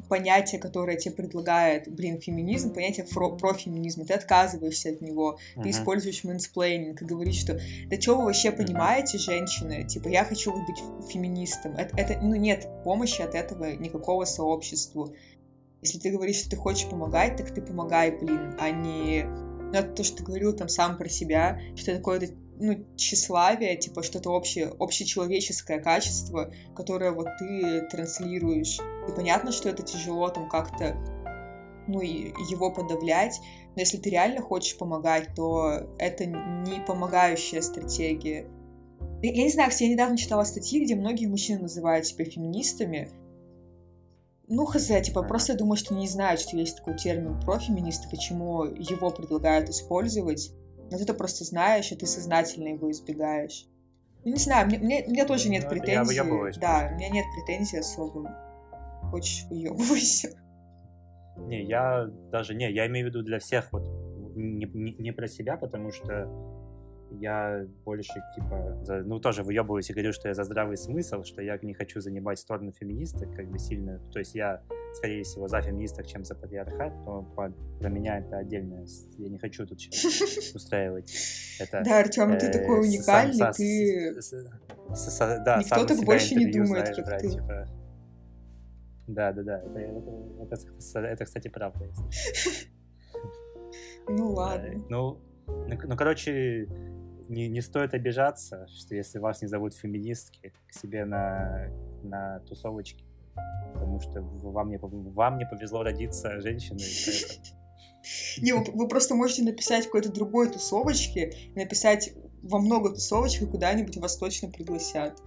понятие, которое тебе предлагает, блин, феминизм, понятие про, про феминизм, ты отказываешься от него, uh-huh. ты используешь мэнсплейнинг и говоришь, что да что вы вообще понимаете, женщины, типа, я хочу быть феминистом. Это, это, ну, нет помощи от этого никакого сообществу. Если ты говоришь, что ты хочешь помогать, так ты помогай, блин, а не... Это то, что ты говорил там сам про себя, что такое ну, тщеславие, типа что-то общее, общечеловеческое качество, которое вот ты транслируешь. И понятно, что это тяжело там как-то, ну, его подавлять, но если ты реально хочешь помогать, то это не помогающая стратегия. Я, не знаю, я недавно читала статьи, где многие мужчины называют себя феминистами, ну, хз, типа, просто я думаю, что не знают, что есть такой термин профеминисты, почему его предлагают использовать но ты это просто знаешь, и ты сознательно его избегаешь. Ну, не знаю, мне, мне, мне тоже нет ну, претензий. Я да, у меня нет претензий особо. Хочешь, выебывайся. Не, я даже, не, я имею в виду для всех вот, не, не, не про себя, потому что я больше, типа, за, ну, тоже выебываюсь и говорю, что я за здравый смысл, что я не хочу занимать сторону феминисток, как бы сильно, то есть я, скорее всего, за феминисток, чем за патриархат, но по, про меня это отдельное, я не хочу тут устраивать это. Да, Артем, ты такой э, уникальный, ты... Да, Никто так больше не думает, как ты. Типа. Да, да, да, это, это, кстати, правда. Ну ладно. Ну, ну, короче, не, не стоит обижаться, что если вас не зовут феминистки к себе на, на тусовочке, потому что вам не, вам не повезло родиться женщиной. Не, вы, вы просто можете написать какой-то другой тусовочке, написать во много тусовочек, и куда-нибудь вас точно пригласят.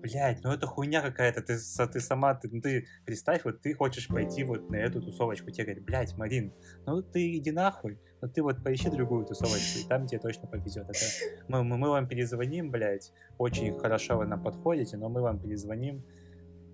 Блять, ну это хуйня какая-то, ты, ты сама, ты, ну, ты представь, вот ты хочешь пойти вот на эту тусовочку, тебе говорят, блять, Марин, ну ты иди нахуй, но ты вот поищи другую тусовочку, и там тебе точно повезет. Это мы, мы, мы вам перезвоним, блядь, очень хорошо вы нам подходите, но мы вам перезвоним,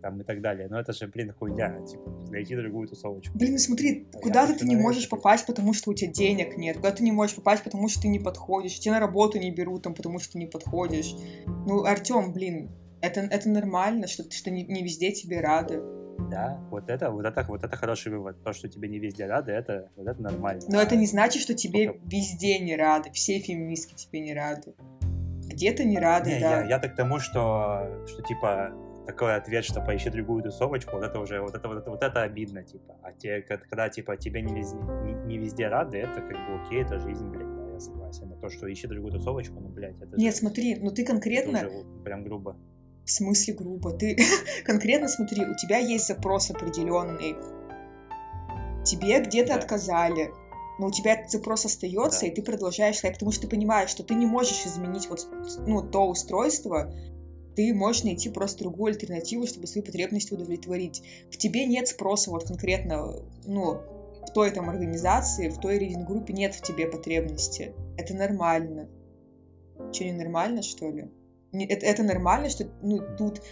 там и так далее. Но это же, блин, хуйня, типа, найти другую тусовочку. Блин, ну смотри, а куда-то ты не можешь попасть, потому что у тебя денег нет, куда ты не можешь попасть, потому что ты не подходишь, тебя на работу не берут, там, потому что ты не подходишь. Ну, Артем, блин, это, это нормально, что, что не, не везде тебе рады. Да, вот это, вот это, вот это хороший вывод. То, что тебе не везде рады, это, вот это нормально. Но а это не значит, что тебе Только... везде не рады. Все феминистки тебе не рады. Где-то не рады, не, да. Я, я так к тому, что, что типа такой ответ, что поищи другую тусовочку, вот это уже, вот это, вот это, вот это обидно, типа. А те, когда, типа, тебе не везде, не, не везде рады, это как бы окей, это жизнь, блядь, я согласен. Но то, что ищи другую тусовочку, ну, блядь, это Нет, же, смотри, ну ты конкретно... Это уже прям грубо. В смысле грубо? Ты конкретно смотри, у тебя есть запрос определенный. Тебе где-то да. отказали, но у тебя этот запрос остается, да. и ты продолжаешь сказать, потому что ты понимаешь, что ты не можешь изменить вот ну, то устройство, ты можешь найти просто другую альтернативу, чтобы свои потребности удовлетворить. В тебе нет спроса вот конкретно, ну, в той там организации, в той рейдинг-группе нет в тебе потребности. Это нормально. Что, не нормально, что ли? Это, это нормально, что ну, тут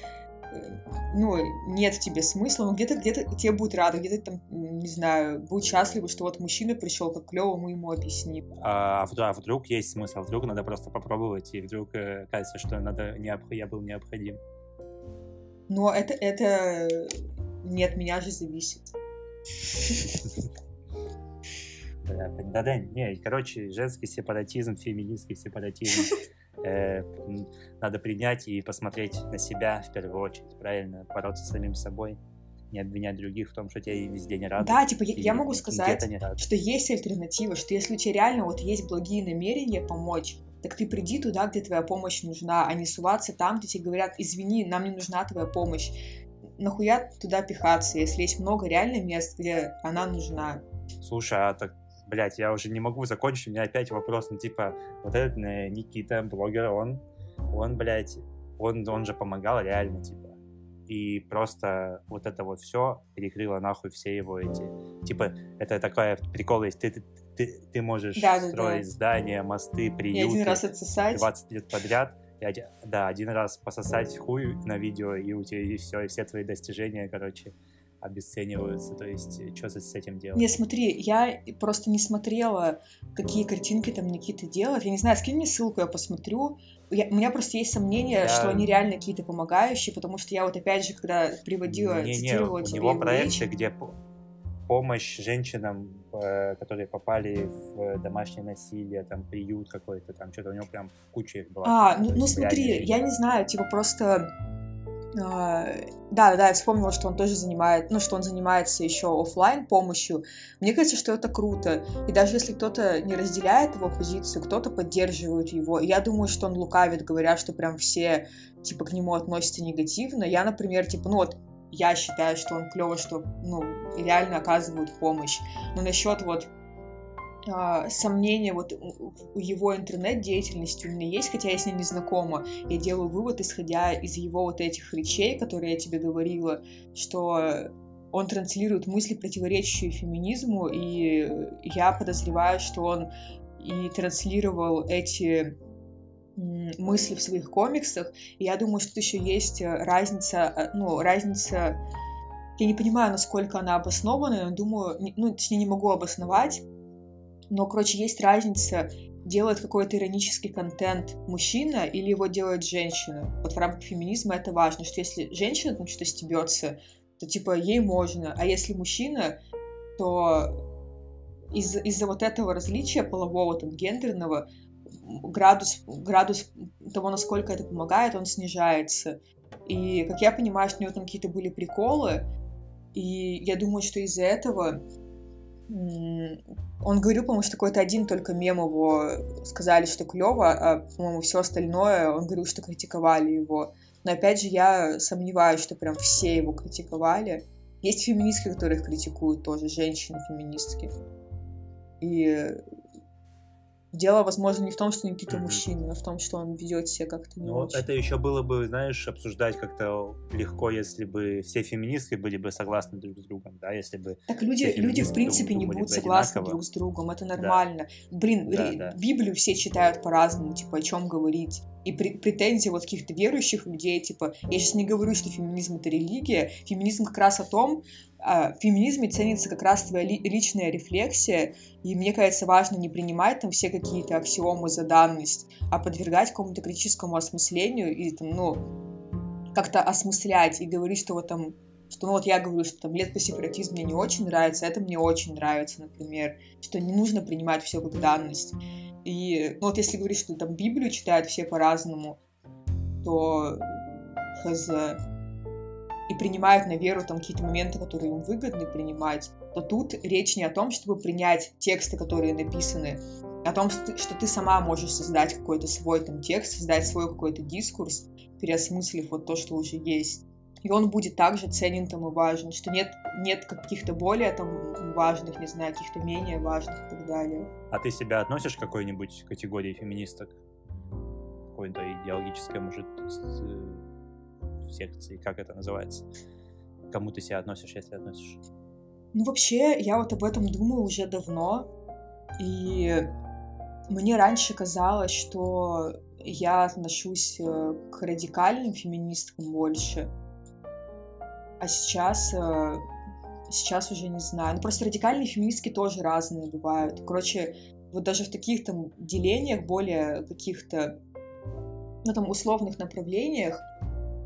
ну, нет в тебе смысла, но где-то где-то тебе будет рада, где-то там, не знаю, будет счастлива, что вот мужчина пришел, как клево мы ему объясним. А, а, а вдруг есть смысл, вдруг надо просто попробовать, и вдруг э, кажется, что надо необ... я был необходим. Но это, это не от меня же зависит. Да, да, да, не, короче, женский сепаратизм, феминистский сепаратизм э, надо принять и посмотреть на себя в первую очередь, правильно, бороться с самим собой, не обвинять других в том, что тебе везде не рады. Да, типа я, я могу сказать, что есть альтернатива, что если у тебя реально вот есть благие намерения помочь, так ты приди туда, где твоя помощь нужна, а не суваться там, где тебе говорят, извини, нам не нужна твоя помощь. Нахуя туда пихаться, если есть много реально мест, где она нужна? Слушай, а так блядь, я уже не могу закончить, у меня опять вопрос, ну, типа, вот этот э, Никита, блогер, он, он, блядь, он, он же помогал реально, типа, и просто вот это вот все перекрыло нахуй все его эти, типа, это такая прикол, есть, ты, ты, ты, ты можешь да, строить да. здания, мосты, приюты, и один раз отсосать. 20 лет подряд, и да, один раз пососать хуй на видео, и у тебя и все, и все твои достижения, короче, обесцениваются, то есть э, что с этим делать? Не, смотри, я просто не смотрела, какие картинки там Никита делает, я не знаю, скинь мне ссылку, я посмотрю, я, у меня просто есть сомнение, я... что они реально какие-то помогающие, потому что я вот опять же, когда приводила, не, цитировала не, у него проекты, речь... где помощь женщинам, э, которые попали в домашнее насилие, там приют какой-то, там что-то у него прям куча их была. А, ну, ну смотри, я не знаю, типа просто да, да, я вспомнила, что он тоже занимает, ну, что он занимается еще офлайн помощью. Мне кажется, что это круто. И даже если кто-то не разделяет его позицию, кто-то поддерживает его. Я думаю, что он лукавит, говоря, что прям все, типа, к нему относятся негативно. Я, например, типа, ну вот, я считаю, что он клево, что, ну, реально оказывают помощь. Но насчет вот а, сомнения вот у его интернет-деятельности у меня есть, хотя я с ним не знакома. Я делаю вывод, исходя из его вот этих речей, которые я тебе говорила, что он транслирует мысли, противоречащие феминизму, и я подозреваю, что он и транслировал эти мысли в своих комиксах. И я думаю, что тут еще есть разница, э, ну, разница... Я не понимаю, насколько она обоснована, но думаю, ну, точнее, не могу обосновать, но, короче, есть разница, делает какой-то иронический контент мужчина или его делает женщина. Вот в рамках феминизма это важно, что если женщина там что-то стебется, то типа ей можно, а если мужчина, то из- из-за вот этого различия полового, там, гендерного, градус, градус того, насколько это помогает, он снижается. И, как я понимаю, что у него там какие-то были приколы, и я думаю, что из-за этого он говорил, по-моему, что какой-то один только мем его сказали, что клево, а, по-моему, все остальное он говорил, что критиковали его. Но опять же, я сомневаюсь, что прям все его критиковали. Есть феминистки, которые их критикуют тоже, женщины-феминистки. И Дело, возможно, не в том, что Никита мужчина, а в том, что он ведет себя как-то не ну, очень. Это еще было бы, знаешь, обсуждать как-то легко, если бы все феминистки были бы согласны друг с другом, да, если бы... Так люди, люди в принципе, не будут согласны одинаково. друг с другом, это нормально. Да. Блин, да, ри- да. Библию все читают по-разному, типа, о чем говорить. И претензии вот каких-то верующих людей, типа, я сейчас не говорю, что феминизм это религия, феминизм как раз о том, в феминизме ценится как раз твоя ли, личная рефлексия, и мне кажется, важно не принимать там все какие-то аксиомы за данность, а подвергать какому-то критическому осмыслению и там, ну, как-то осмыслять и говорить, что вот там что ну вот я говорю, что там лет по сепаратизм мне не очень нравится, это мне очень нравится, например, что не нужно принимать все как данность. И ну вот если говорить, что там Библию читают все по-разному, то хз, и принимают на веру там какие-то моменты, которые им выгодны принимать, то тут речь не о том, чтобы принять тексты, которые написаны, а о том, что ты сама можешь создать какой-то свой там текст, создать свой какой-то дискурс, переосмыслив вот то, что уже есть. И он будет также ценен там и важен, что нет, нет каких-то более там важных, не знаю, каких-то менее важных и так далее. А ты себя относишь к какой-нибудь категории феминисток? Какой-то идеологической, может, секции, как это называется? Кому ты себя относишь, если относишь? Ну, вообще, я вот об этом думаю уже давно, и мне раньше казалось, что я отношусь э, к радикальным феминисткам больше, А сейчас, э, сейчас уже не знаю. Ну, просто радикальные феминистки тоже разные бывают. Короче, вот даже в таких там делениях, более каких-то, ну, там, условных направлениях,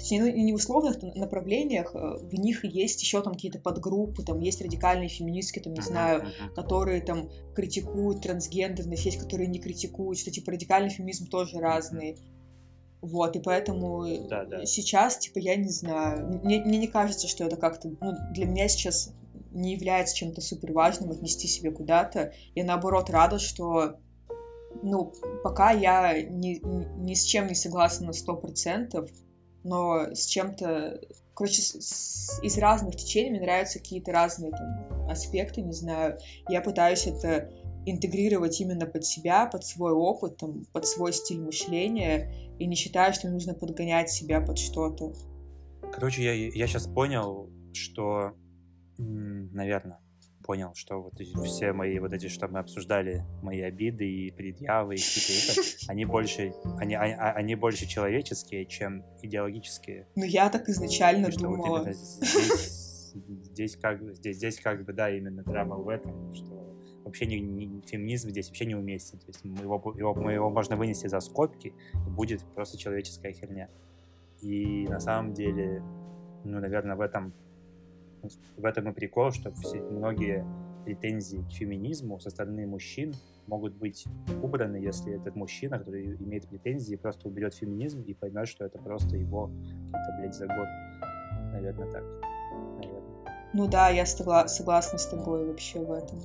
точнее, ну, не в условных направлениях, э, в них есть еще там какие-то подгруппы, там есть радикальные феминистки, там, не знаю, которые там критикуют трансгендерность, есть, которые не критикуют, что, типа, радикальный феминизм тоже разный. Вот, и поэтому да, да. сейчас, типа, я не знаю, мне, мне не кажется, что это как-то, ну, для меня сейчас не является чем-то супер важным отнести себя куда-то. Я наоборот рада, что ну, пока я ни, ни с чем не согласна на сто процентов, но с чем-то... Короче, с, с, из разных течений мне нравятся какие-то разные там, аспекты, не знаю. Я пытаюсь это интегрировать именно под себя, под свой опыт, там, под свой стиль мышления, и не считаю, что нужно подгонять себя под что-то. Короче, я, я сейчас понял, что, наверное, понял, что вот все мои вот эти, что мы обсуждали, мои обиды и предъявы и какие-то, они больше, они, они, а, они больше человеческие, чем идеологические. Ну, я так изначально и думала. Вот здесь, здесь, как, здесь, здесь как бы, да, именно драма в этом, что вообще не, не, феминизм здесь вообще не уместен. То есть его, его, его можно вынести за скобки, и будет просто человеческая херня. И на самом деле, ну, наверное, в этом в этом и прикол, что все, многие претензии к феминизму со стороны мужчин могут быть убраны, если этот мужчина, который имеет претензии, просто уберет феминизм и поймет, что это просто его какие-то, блядь, загон. Наверное, так. Наверное. Ну да, я согла- согласна с тобой вообще в этом.